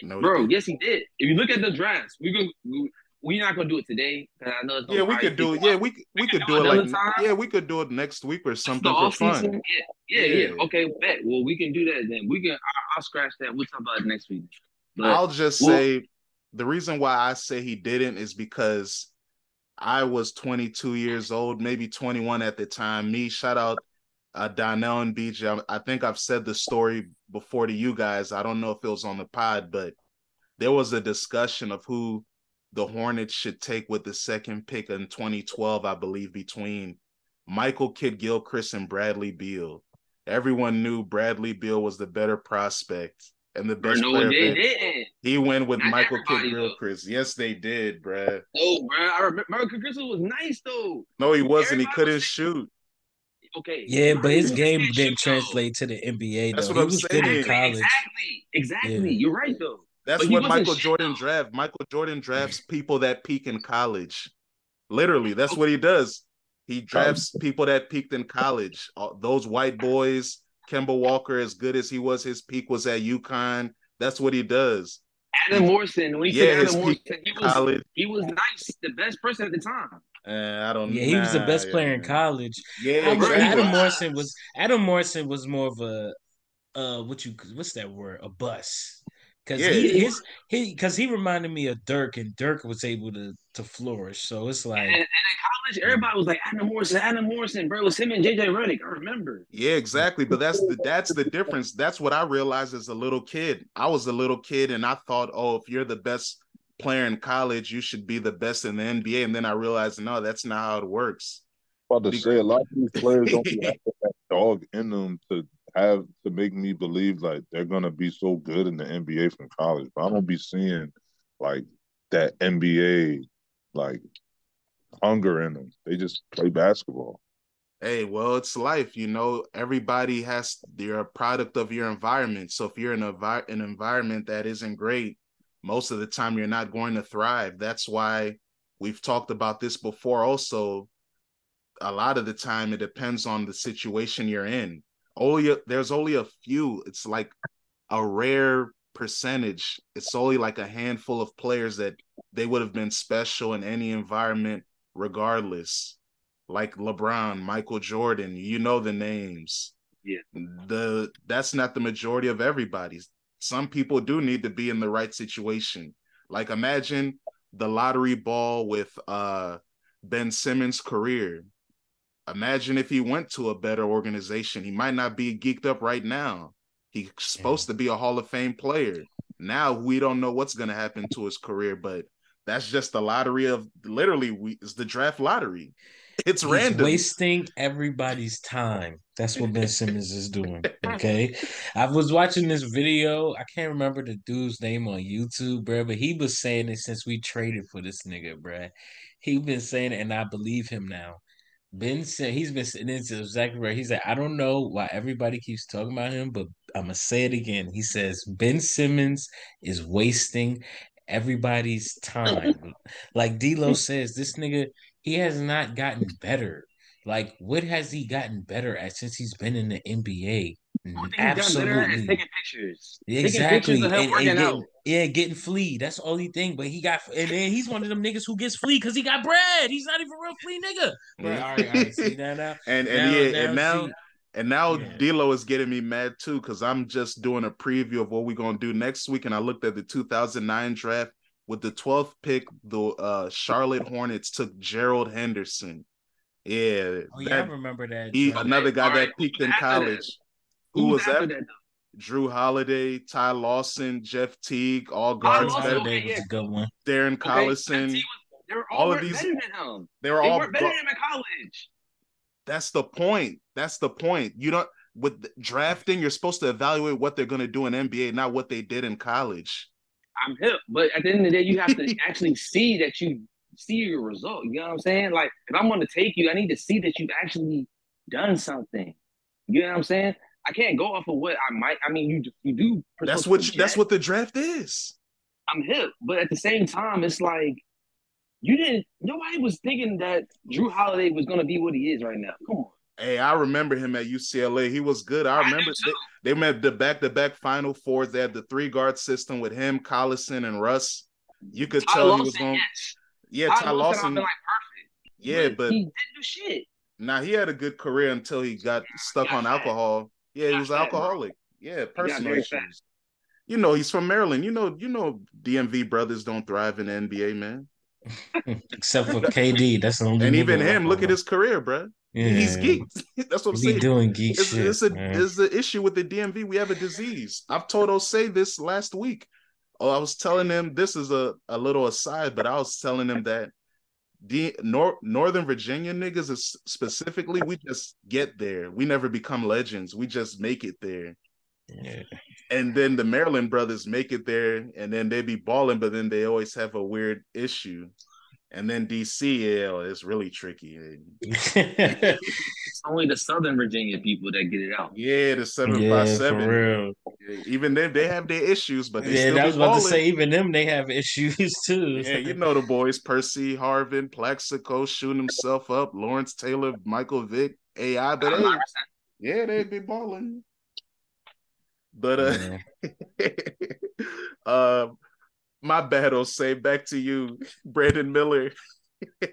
No, bro, he yes, he did. If you look at the drafts, we can. We, we're not gonna do it today because I know. yeah, we could do it. Yeah, we we, we could do it like time. yeah, we could do it next week or something for fun. Yeah, yeah, yeah, yeah. Okay, bet. Well, we can do that then. We can. I, will scratch that. We'll talk about it next week. But, I'll just well, say the reason why I say he didn't is because I was 22 years old, maybe 21 at the time. Me, shout out uh, Donnell and BJ. I, I think I've said the story before to you guys. I don't know if it was on the pod, but there was a discussion of who the Hornets should take with the second pick in 2012, I believe, between Michael Kidd Gilchrist and Bradley Beal. Everyone knew Bradley Beal was the better prospect and the best no, player. They didn't. He went with Not Michael Kidd Gilchrist. Yes, they did, Brad. Oh, bro, I remember Michael Gilchrist was nice though. No, he wasn't. Everybody he couldn't was shoot okay. Yeah, but his game didn't translate to the NBA. That's though. what he I'm was saying. Good in college. Exactly, exactly. Yeah. You're right though. That's but what Michael Jordan though. draft. Michael Jordan drafts people that peak in college. Literally, that's what he does. He um, drafts people that peaked in college. Uh, those white boys, Kemba Walker, as good as he was, his peak was at UConn. That's what he does. Adam Morrison, when he yeah, Adam Morrison, he was, he was nice, the best person at the time. Uh, I don't. Yeah, he nah, was the best player in college. Yeah, Adam, Adam Morrison was Adam Morrison was more of a uh, what you what's that word? A bus. Cause yeah. he his he because he reminded me of Dirk and Dirk was able to to flourish. So it's like and, and in college, everybody was like Adam Morrison, Adam Morrison, bro. It was him and JJ Redick. I remember. Yeah, exactly. But that's the that's the difference. That's what I realized as a little kid. I was a little kid and I thought, oh, if you're the best player in college, you should be the best in the NBA. And then I realized, no, that's not how it works. About to because... say, a lot of these players don't have that dog in them to have to make me believe like they're gonna be so good in the NBA from college. But I don't be seeing like that NBA like hunger in them. They just play basketball. Hey, well, it's life, you know. Everybody has they're a product of your environment. So if you're in a an environment that isn't great, most of the time you're not going to thrive. That's why we've talked about this before also. A lot of the time it depends on the situation you're in. Only there's only a few. It's like a rare percentage. It's only like a handful of players that they would have been special in any environment regardless. Like LeBron, Michael Jordan, you know the names. Yeah. The that's not the majority of everybody. Some people do need to be in the right situation. Like imagine the lottery ball with uh Ben Simmons' career. Imagine if he went to a better organization. He might not be geeked up right now. He's supposed yeah. to be a Hall of Fame player. Now we don't know what's going to happen to his career, but that's just the lottery of literally we it's the draft lottery. It's He's random. Wasting everybody's time. That's what Ben Simmons is doing. Okay. I was watching this video. I can't remember the dude's name on YouTube, bro, but he was saying it since we traded for this nigga, bro. He been saying it, and I believe him now. Ben said he's been sitting into exactly right. He said, I don't know why everybody keeps talking about him, but I'm gonna say it again. He says Ben Simmons is wasting everybody's time. like D'Lo says, this nigga he has not gotten better. Like, what has he gotten better at since he's been in the NBA? Absolutely, taking pictures. Exactly, taking pictures and, and getting, yeah, getting fleed. That's the only thing. But he got, and then he's one of them niggas who gets fleed because he got bread. He's not even a real flea nigga. Right, all right, all right. See that now, and and now, yeah, now, and now. See, and now yeah. D'Lo is getting me mad too because I'm just doing a preview of what we're gonna do next week, and I looked at the 2009 draft with the 12th pick. The uh, Charlotte Hornets took Gerald Henderson. Yeah, oh, yeah, that, I remember that. He, another guy that peaked in college. Who, Who was that? that Jrue Holiday, Ty Lawson, Jeff Teague, all guards. Better. Okay, yeah. was a good one. Darren okay. Collison. they were all, all of these. Better than him. They were they all better than him in college. That's the point. That's the point. You don't with drafting. You're supposed to evaluate what they're going to do in NBA, not what they did in college. I'm hip, but at the end of the day, you have to actually see that you see your result. You know what I'm saying? Like if I'm going to take you, I need to see that you've actually done something. You know what I'm saying? I can't go off of what I might. I mean, you you do. That's what you, that's what the draft is. I'm hip, but at the same time, it's like you didn't. Nobody was thinking that Jrue Holiday was going to be what he is right now. Come on. Hey, I remember him at UCLA. He was good. I remember I they, they met the back-to-back Final Fours. They had the three-guard system with him, Collison, and Russ. You could tell Lawson, he was going. Yes. Yeah, Ty, Ty Lawson. Like perfect. Yeah, but, but he didn't do shit. Now nah, he had a good career until he got stuck on alcohol. Yeah, he, he was fat, alcoholic. Yeah, personal issues. Fat. You know, he's from Maryland. You know, you know, DMV brothers don't thrive in the NBA, man. Except for KD, that's the only. And even him, look at his career, bro. Yeah. He's geeked. That's what I'm saying. doing geek it's, shit. It's a it's the issue with the DMV. We have a disease. I've told Osei this last week. Oh, I was telling him this is a, a little aside, but I was telling him that the Nor- Northern Virginia niggas is specifically, we just get there. We never become legends. We just make it there. Yeah. And then the Maryland brothers make it there, and then they be balling, but then they always have a weird issue. And then DC, is really tricky. it's only the Southern Virginia people that get it out. Yeah, the seven yeah, five seven. Even them, they have their issues, but yeah, I was about balling. to say, even them, they have issues too. Yeah, you know the boys: Percy Harvin, Plaxico shooting himself up, Lawrence Taylor, Michael Vick, AI. But hey, yeah, they be balling. But uh, yeah. my bad, say back to you, Brandon Miller. They're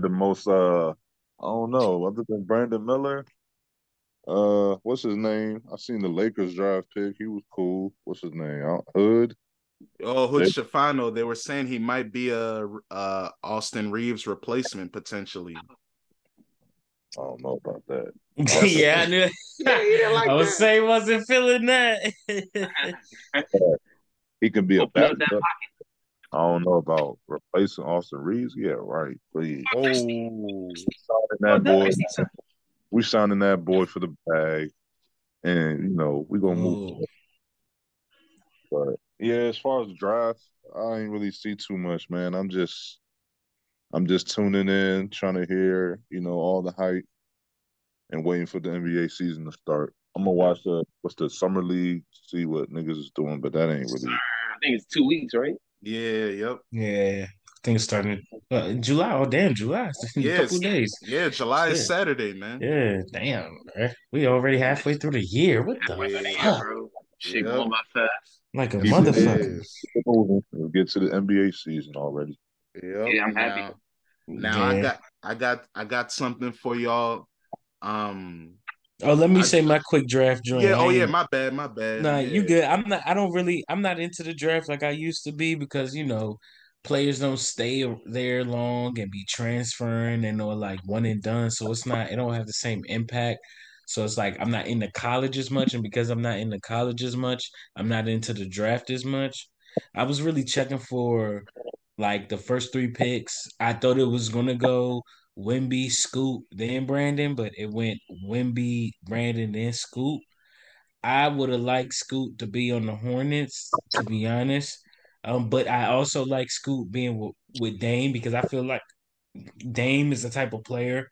the most uh I don't know, other than Brandon Miller. Uh what's his name? I seen the Lakers draft pick. He was cool. What's his name? Hood. Oh, Hood Schifino. They were saying he might be a uh Austin Reaves replacement potentially. I don't know about that. yeah, I knew. yeah, like I was saying, wasn't feeling that. he can be a backup. I don't know about replacing Austin Reaves. Yeah, right. Please. Oh, that boy. We signing that boy for the bag, and you know we gonna move. But yeah, as far as the draft, I ain't really see too much, man. I'm just I'm just tuning in, trying to hear, you know, all the hype and waiting for the NBA season to start. I'm gonna watch the what's the summer league, see what niggas is doing, but that ain't really. I think it's two weeks, right? Yeah, yep. Yeah, I think it's starting uh, in July. Oh, damn, July. In a Yes. couple days. Yeah, July is Shit. Saturday, man. Yeah, damn. bruh. We already halfway through the year. What the Halfway the year, fuck? bro. Shit Yep. going by fast. Like a Keep motherfucker. We'll get to the NBA season already. Yep. Yeah, I'm happy. Now, now I got I got I got something for y'all. Um Oh, let me I- say my quick draft joint. yeah, oh yeah, my bad, my bad. Nah, yeah. you good. I'm not. I don't really. I'm not into the draft like I used to be because you know, players don't stay there long and be transferring and or like one and done. So it's not. It don't have the same impact. So it's like I'm not into college as much, and because I'm not in the college as much, I'm not into the draft as much. I was really checking for like the first three picks. I thought it was gonna go Wimby, Scoot, then Brandon, but it went Wimby, Brandon, then Scoot. I would have liked Scoot to be on the Hornets, to be honest. Um, but I also like Scoot being w- with Dame because I feel like Dame is the type of player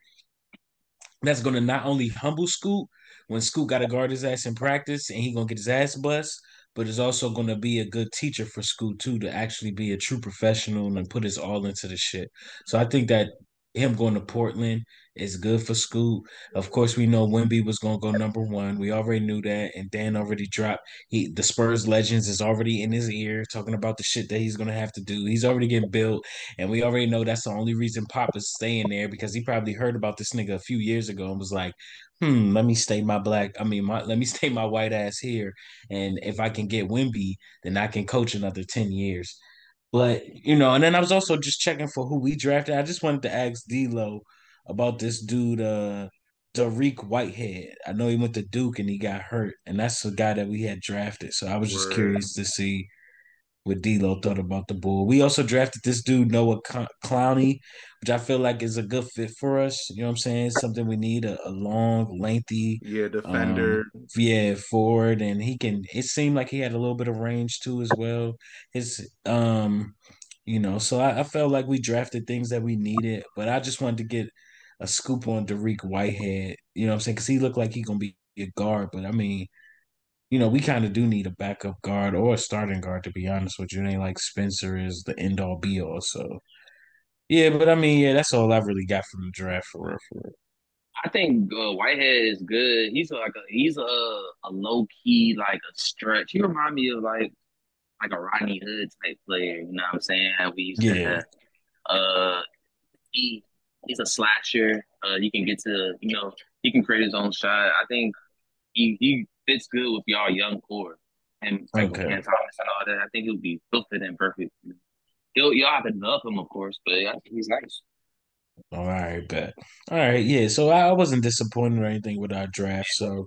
that's to not only humble Scoot when Scoot got to guard his ass in practice and he to get his ass bust, but is also going to be a good teacher for school too to actually be a true professional and put his all into the shit. So I think that him going to Portland is good for Scoot. Of course, we know Wimby was going to go number one. We already knew that, and Dan already dropped. He the Spurs legends is already in his ear talking about the shit that he's going to have to do. He's already getting built, and we already know that's the only reason Pop is staying there because he probably heard about this nigga a few years ago and was like, "Hmm, let me stay my black. I mean, my let me stay my white ass here, and if I can get Wimby, then I can coach another ten years." But you know, and then I was also just checking for who we drafted. I just wanted to ask D'Lo about this dude, uh, Dariq Whitehead. I know he went to Duke and he got hurt, and that's the guy that we had drafted. So I was just Word. curious to see what D'Lo thought about the bull. We also drafted this dude Noah Clowney, which I feel like is a good fit for us. You know what I'm saying? Something we need a, a long, lengthy, Yeah, defender. um, yeah, forward, and he can. It seemed like he had a little bit of range too, as well. His, um, you know, so I, I felt like we drafted things that we needed, but I just wanted to get a scoop on Dariq Whitehead. You know what I'm saying? Because he looked like he gonna be a guard, but I mean, you know, we kind of do need a backup guard or a starting guard to be honest with you. It ain't like Spencer is the end all be all. So, yeah, but I mean, yeah, that's all I really got from the draft for real. For real. I think uh, Whitehead is good. He's like a he's a, a low key like a stretch. He remind me of like like a Rodney Hood type player. You know what I'm saying? We used to Yeah. have. Uh, he he's a slasher. Uh, he can get to you know he can create his own shot. I think he he fits good with y'all young core and like Okay. Thomas and all that. I think he'll be he'll fit in perfect. He'll y'all have to love him, of course, but I think he's nice. All right, bet. All right, yeah. So I I wasn't disappointed or anything with our draft. So,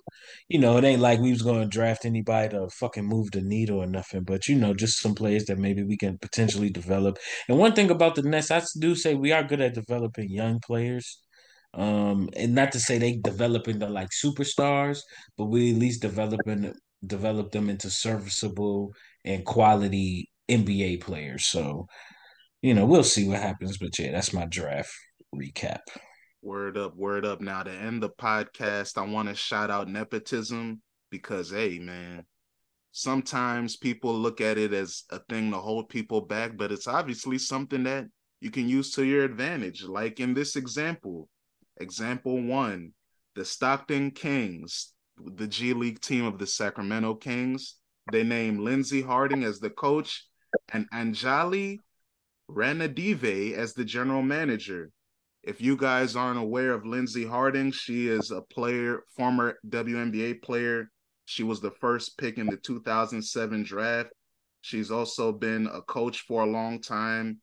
you know, it ain't like we was going to draft anybody to fucking move the needle or nothing. But you know, just some players that maybe we can potentially develop. And one thing about the Nets, I do say we are good at developing young players. Um, and not to say they develop into like superstars, but we at least developing develop them into serviceable and quality NBA players. So, you know, we'll see what happens. But yeah, that's my draft recap. Word up, word up. Now to end the podcast, I want to shout out nepotism because hey man, sometimes people look at it as a thing to hold people back, but it's obviously something that you can use to your advantage. Like in this example, example one, the Stockton Kings, the G League team of the Sacramento Kings, they named Lindsey Harding as the coach and Anjali Ranadive as the general manager. If you guys aren't aware of Lindsey Harding, she is a player, former WNBA player. She was the first pick in the 2007 draft. She's also been a coach for a long time,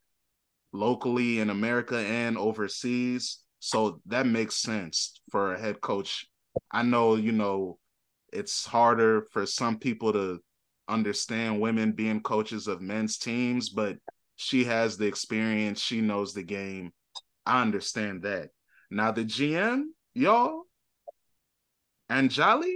locally in America and overseas. So that makes sense for a head coach. I know, you know, it's harder for some people to understand women being coaches of men's teams, but she has the experience. She knows the game. I understand that. Now the GM, y'all, Anjali,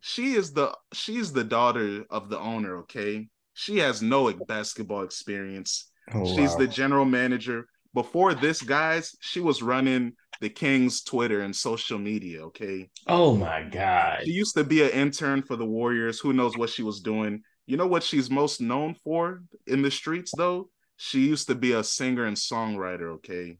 she is the she's the daughter of the owner, okay? She has no basketball experience. Oh, She's wow. the general manager. Before this, guys, she was running the Kings Twitter and social media, okay? oh my god. She used to be an intern for the Warriors. Who knows what she was doing? You know what she's most known for in the streets though? She used to be a singer and songwriter, okay?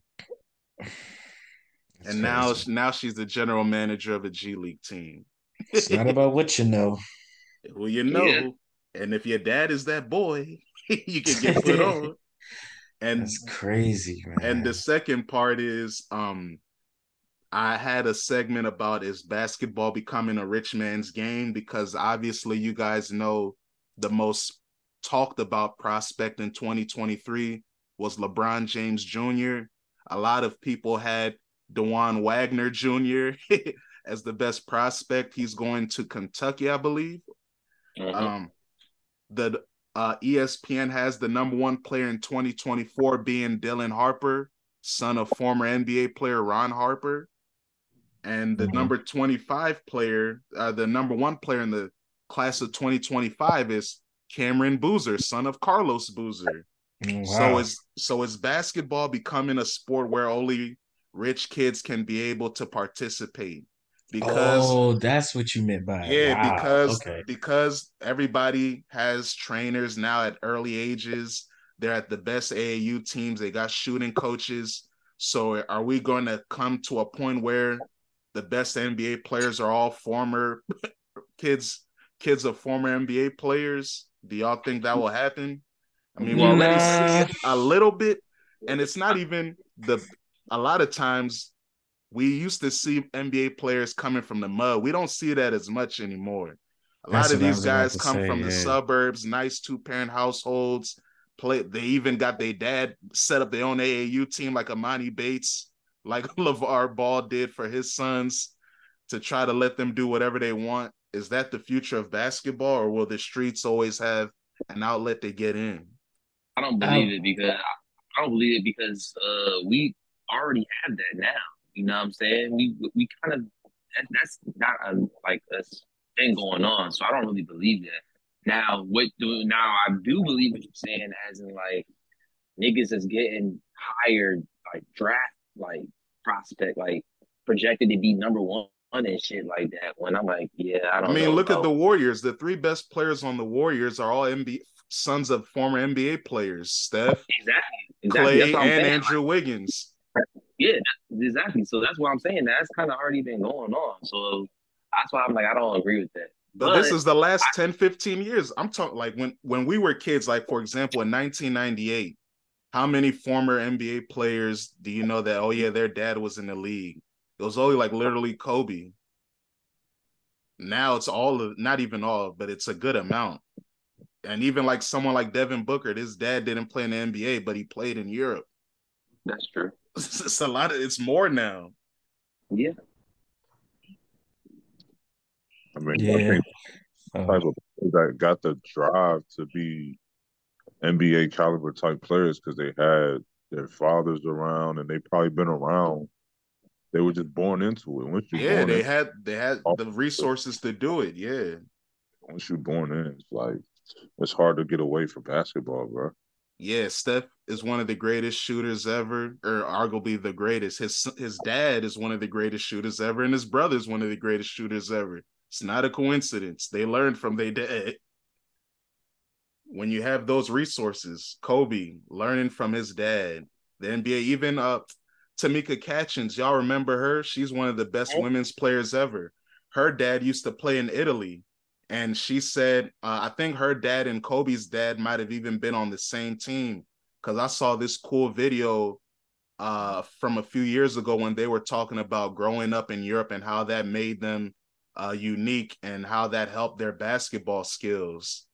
That's and now crazy. now she's the general manager of a G League team. it's not about what you know. well, you know, Yeah. and if your dad is that boy, you can get put on. And That's crazy, man. and the second part is um I had a segment about is basketball becoming a rich man's game because obviously you guys know the most talked about prospect in 2023 was LeBron James Jr. A lot of people had Dajuan Wagner Jr. as the best prospect. He's going to Kentucky, I believe. Mhm. Um, the uh, ESPN has the number one player in 2024 being Dylan Harper, son of former NBA player Ron Harper, and the Mhm. number 25 player, uh, the number one player in the class of 2025 is Cameron Boozer, son of Carlos Boozer. Wow. So is so is basketball becoming a sport where only rich kids can be able to participate because oh, that's what you meant by yeah, Wow. because okay. because everybody has trainers now at early ages. They're at the best AAU teams. They got shooting coaches. So are we going to come to a point where the best NBA players are all former kids kids of former NBA players? Do y'all think that will happen? I mean, we're already Nah. seeing a little bit, and it's not even the a lot of times we used to see NBA players coming from the mud. We don't see that as much anymore. A lot of these guys come say, from the suburbs, nice two parent households. Play. They even got their dad set up their own AAU team, like Emoni Bates, like LaVar Ball did for his sons, to try to let them do whatever they want. Is that the future of basketball, or will the streets always have an outlet to get in? I don't believe it because I don't believe it because uh, we already have that now. You know what I'm saying? We we kind of that, that's not a like a thing going on. So I don't really believe that. Now what do now I do believe what you're saying as in like niggas is getting hired like draft like prospect like projected to be number one and shit like that. When I'm like, yeah, I don't. I mean, know, look at the Warriors. The three best players on the Warriors are all NBA sons of former NBA players: Steph, exactly exactly. Clay, That's what I'm and saying. Andrew Wiggins. Yeah, exactly. So that's what I'm saying. That's kind of already been going on. So that's why I'm like, I don't agree with that. But this is the last 10, 15 years. I'm talking like when when we were kids, like for example, in 1998, how many former NBA players do you know that, oh yeah, their dad was in the league? It was only like literally Kobe. Now it's all of not even all, but it's a good amount. And even like someone like Devin Booker, his dad didn't play in the NBA, but he played in Europe. That's true. It's a lot of it's more now. Yeah. I mean, I think Uh, type of that got the drive to be NBA caliber type players because they had their fathers around and they probably been around. They were just born into it. Once you Yeah, they in, had they had the resources to do it. Yeah. once you're born in, it's like it's hard to get away from basketball, bro. Yeah, Steph is one of the greatest shooters ever, or arguably the greatest. His his dad is one of the greatest shooters ever, and his brother is one of the greatest shooters ever. It's not a coincidence. They learned from their dad. When you have those resources, Kobe learning from his dad, the NBA, even uh Tamika Catchings, y'all remember her? She's one of the best women's players ever. Her dad used to play in Italy, and she said, uh, I think her dad and Kobe's dad might have even been on the same team because I saw this cool video uh, from a few years ago when they were talking about growing up in Europe and how that made them uh, unique and how that helped their basketball skills.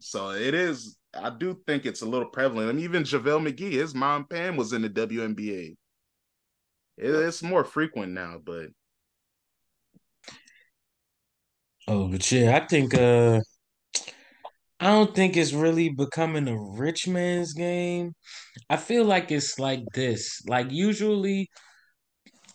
So it is, I do think it's a little prevalent. I mean, even JaVale McGee, his mom Pam was in the WNBA. It- It's more frequent now, but Oh, but yeah, I think uh I don't think it's really becoming a rich man's game. I feel like it's like this. Like usually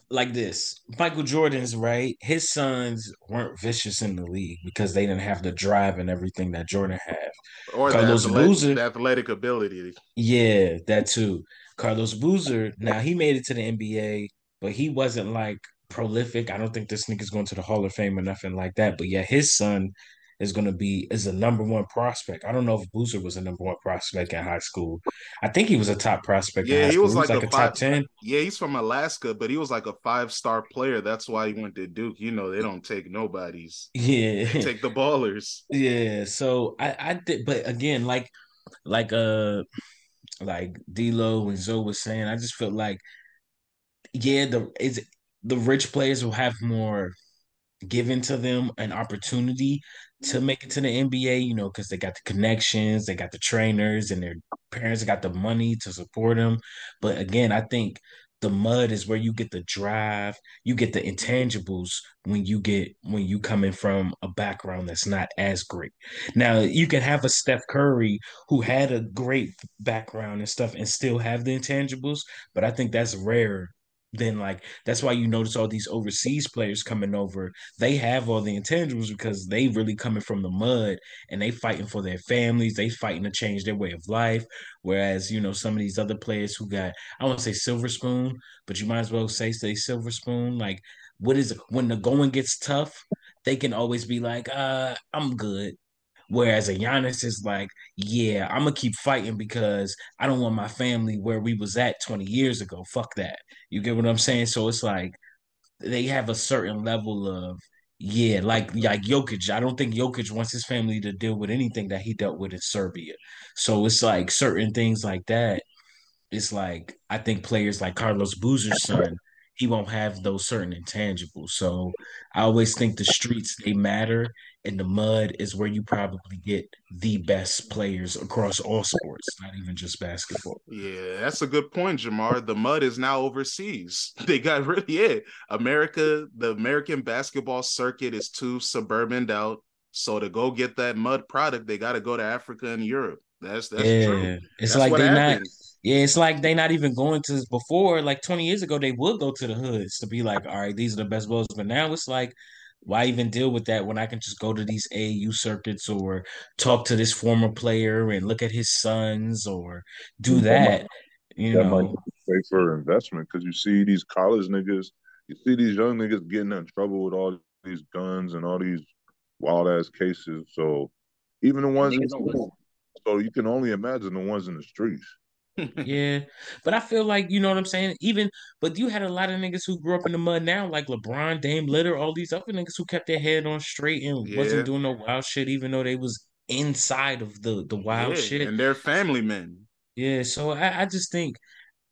like this. Michael Jordan's right. His sons weren't vicious in the league because they didn't have the drive and everything that Jordan had. or the, Carlos athletic, Boozer. the athletic ability. Yeah, that too. Carlos Boozer, now he made it to the NBA, but he wasn't like prolific. I don't think this nigga's going to the Hall of Fame or nothing like that. But yeah, his son is going to be is a number one prospect. I don't know if Boozer was a number one prospect in high school. I think he was a top prospect. Yeah, he school. was like, like a, a, five, top ten. Yeah, he's from Alaska, but he was like a five star player. That's why he went to Duke. You know, they don't take nobodies. Yeah, They take the ballers. yeah. So I I did, but again, like like uh like D'Lo and Zoe was saying, I just felt like yeah, the is the rich players will have more given to them an opportunity to make it to the NBA, you know, because they got the connections, they got the trainers, and their parents got the money to support them. But again, I think the mud is where you get the drive, you get the intangibles when you get when you coming from a background that's not as great. Now you can have a Steph Curry who had a great background and stuff and still have the intangibles, but I think that's rare then like that's why you notice all these overseas players coming over. They have all the intangibles because they really coming from the mud and they fighting for their families. They fighting to change their way of life. Whereas you know some of these other players who got i want to say silver spoon but you might as well say say silver spoon. Like what is when the going gets tough they can always be like uh i'm good Whereas a Giannis is like, yeah, I'm gonna keep fighting because I don't want my family where we was at 20 years ago. Fuck that. You get what I'm saying? So it's like they have a certain level of yeah, like like Jokic. I don't think Jokic wants his family to deal with anything that he dealt with in Serbia. So it's like certain things like that. It's like I think players like Carlos Boozer's son, he won't have those certain intangibles. So I always think the streets they matter, and the mud is where you probably get the best players across all sports, not even just basketball. Yeah, that's a good point, Jamar. The mud is now overseas. They got really yeah. America, the American basketball circuit is too suburbaned out. So to go get that mud product, they got to go to Africa and Europe. That's that's yeah, true. it's That's like they not. Yeah, it's like they not even going to before. Like twenty years ago, they would go to the hoods to be like, all right, these are the best bowls. But now it's like, why even deal with that when I can just go to these AAU circuits or talk to this former player and look at his sons or do That might you that might know? be safer investment because you see these college niggas, you see these young niggas getting in trouble with all these guns and all these wild ass cases. So even the ones in niggas don't listen. school. So you can only imagine the ones in the streets. Yeah, but I feel like you know what I'm saying. Even, but you had a lot of niggas who grew up in the mud now, like LeBron, Dame Lillard, all these other niggas who kept their head on straight and yeah, wasn't doing no wild shit, even though they was inside of the the wild yeah, shit. and they're family men. Yeah, so I, I just think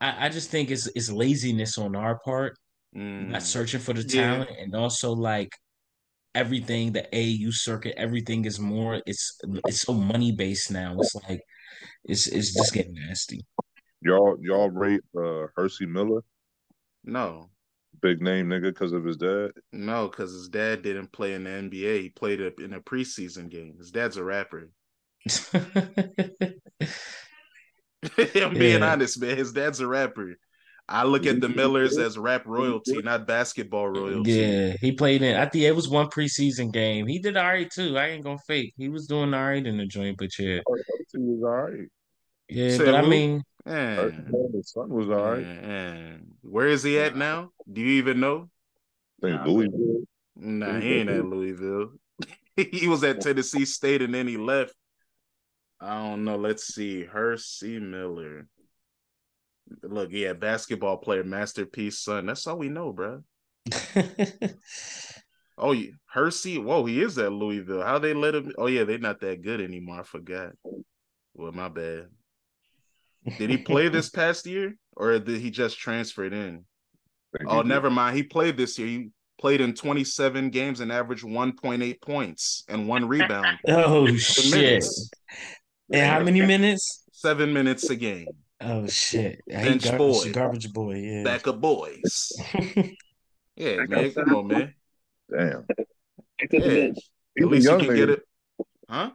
I, I just think it's it's laziness on our part, not Mm, searching for the yeah, talent, and also like everything the AU circuit, everything is more it's it's so money based now. It's like it's it's just getting nasty. Y'all y'all rate uh Hercy Miller, no, big name nigga, because of his dad. no, because his dad didn't play in the NBA. He played it in a preseason game. His dad's a rapper. I'm being Yeah. honest, man. His dad's a rapper. I look at the Millers as rap royalty, not basketball royalty. Yeah, he played in. I think it was one preseason game. He did all right too. I ain't gonna fake. He was doing all right in the joint, but yeah, Hercy was all right. yeah. Say But I mean, Hercy Man, Miller, his son was all right. man. Where is he at now? Do you even know? I think Nah, Louisville. Nah, he ain't at Louisville. he was at Tennessee State and then he left. I don't know. Let's see. Hercy Miller. Look, yeah, basketball player, Master P's son. That's all we know, bro. Oh, yeah. Hercy. Whoa, he is at Louisville. How they let him? Oh, yeah, they're not that good anymore. I forgot. Well, my bad. Did he play this past year, or did he just transfer it in? Oh, never mind. He played this year. He played in 27 games and averaged 1.8 points and one rebound. oh shit! minutes. And how many minutes? Seven minutes a game. Oh shit! He Bench garbage, boy. garbage boy. Yeah. Backup boys. Yeah, man. Come on, man. Damn. Pick up Yeah. At least you young can get it. Huh?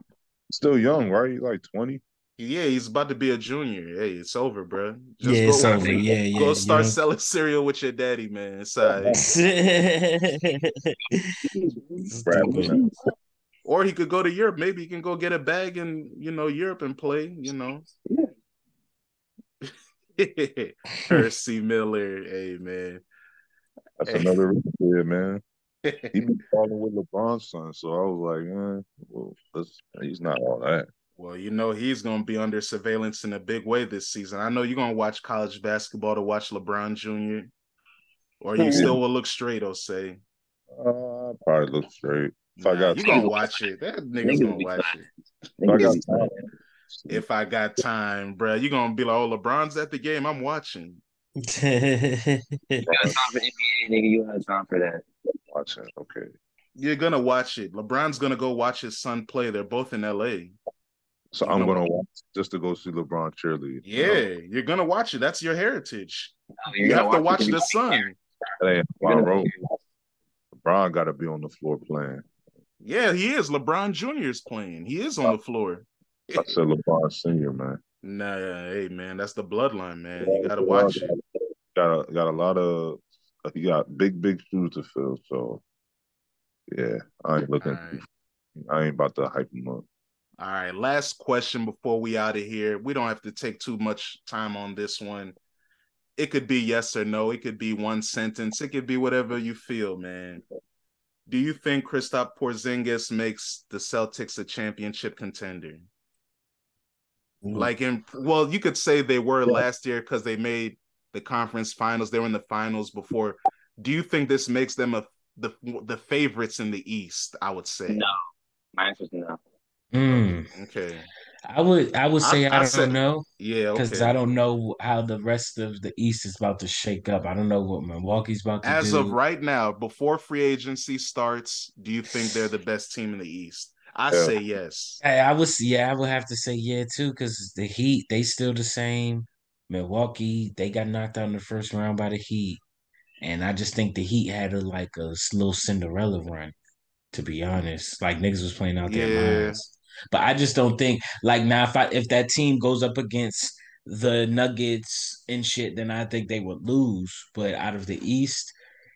Still young, right? He's like 20. Yeah, he's about to be a junior. Hey, it's over, bro. Just yeah, go, it's over. Yeah, yeah. go you start know? selling cereal with your daddy, man. It's all right. Or he could go to Europe. Maybe he can go get a bag in, you know, Europe and play, you know. Percy Miller. Hey man. That's Hey. another rich kid, man. he be falling with LeBron's son. So I was like, eh, well, he's not all that. Well, you know he's going to be under surveillance in a big way this season. I know you're going to watch college basketball to watch LeBron Jr. Or you still will look straight, I'll say. Uh, probably look straight. If nah, I got you gonna watch it. That nigga's gonna watch it. If I got time, if I got time, bro, you gonna be like, "Oh, LeBron's at the game. I'm watching." you got time for NBA, nigga. You have time for that. Watching, okay. You're gonna watch it. LeBron's gonna go watch his son play. They're both in LA. So you're I'm gonna, watch just to go see LeBron cheerlead. Yeah, you know? you're gonna watch it. That's your heritage. No, you have to watch the son. Hey, LeBron, LeBron got to be on the floor playing. Yeah, he is. LeBron Jr. is playing. He is on the floor. I said LeBron Senior, man. Nah, hey man, that's the bloodline, man. You gotta watch it. Got a, got a lot of he got big, big shoes to fill. So yeah, I ain't looking. Right. I ain't about to hype him up. All right, last question before we out of here. We don't have to take too much time on this one. It could be yes or no. It could be one sentence. It could be whatever you feel, man. Do you think Kristaps Porzingis makes the Celtics a championship contender? Mm. Like in well, you could say they were yeah. last year because they made the conference finals. They were in the finals before. Do you think this makes them a the the favorites in the East? I would say no. My answer is no. Mm. Okay. I would I would say I, I, I don't said, know. Yeah, because okay. I don't know how the rest of the East is about to shake up. I don't know what Milwaukee's about to As do. of right now, before free agency starts, do you think they're the best team in the East? I yeah. say yes. I, I was yeah, I would have to say yeah too, because the Heat they still the same. Milwaukee they got knocked out in the first round by the Heat, and I just think the Heat had a like a little Cinderella run. To be honest, like niggas was playing out yeah. their minds. But I just don't think like now if I if that team goes up against the Nuggets and shit, then I think they would lose. But out of the East,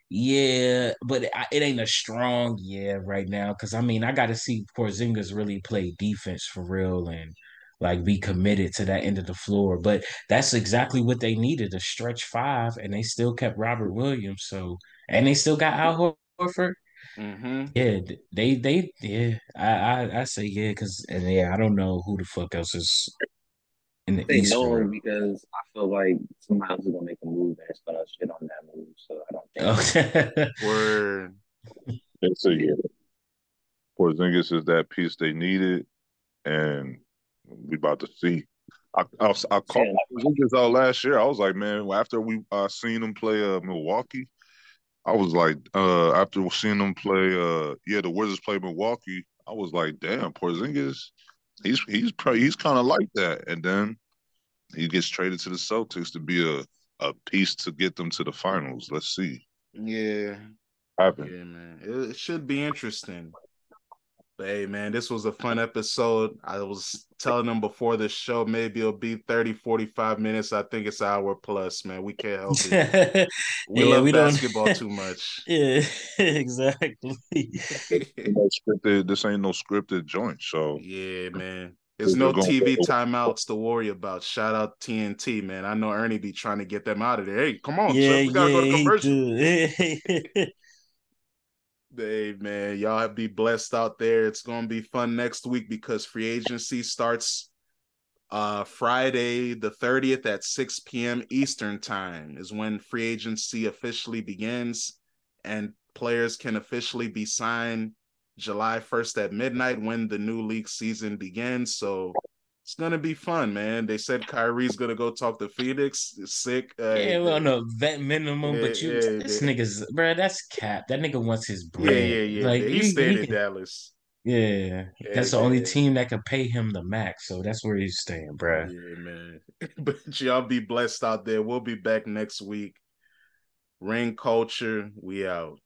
yeah, but it, it ain't a strong yeah right now because I mean I got to see Porzingis really play defense for real and like be committed to that end of the floor. But that's exactly what they needed a stretch five, and they still kept Robert Williams. So and they still got Al Horford. Mm-hmm. Yeah, they they yeah. I I, I say yeah because and yeah I don't know who the fuck else is in the they East. know because I feel like somebody else is gonna make a move and it's gonna shit on that move. So I don't think. Okay. Word. It's a yeah. Porzingis is that piece they needed, and we about to see. I I, I called yeah. Porzingis out last year. I was like, man, after we uh, seen him play uh, Milwaukee, I was like, uh, after seeing them play, uh, yeah, the Wizards play Milwaukee. I was like, damn, Porzingis, he's he's he's kind of like that. And then he gets traded to the Celtics to be a a piece to get them to the finals. Let's see. Yeah, happen. Yeah, man, it, it should be interesting. But hey, man, this was a fun episode. I was telling them before the show, maybe it'll be 30, 45 minutes. I think it's hour plus, man. We can't help it. We yeah, love we basketball don't... too much. Yeah, exactly. scripted, this ain't no scripted joint. So yeah, man. There's no TV timeouts to worry about. Shout out TNT, man. I know Ernie be trying to get them out of there. Hey, come on, yeah, we gotta yeah, go to commercial. Hey man, y'all have be blessed out there. It's gonna be fun next week because free agency starts uh Friday the 30th at 6 p.m. Eastern time is when free agency officially begins and players can officially be signed July 1st at midnight when the new league season begins. So it's gonna be fun, man. They said Kyrie's gonna go talk to Phoenix. Sick. Uh, yeah, well, no vet minimum, yeah, but you, yeah, this yeah. nigga's, bro. That's cap. That nigga wants his bread. Yeah, yeah, yeah. Like, he's staying he in Dallas. Yeah, that's the only team that can pay him the max. So that's where he's staying, bro. Yeah, man. but y'all be blessed out there. We'll be back next week. Ring culture. We out.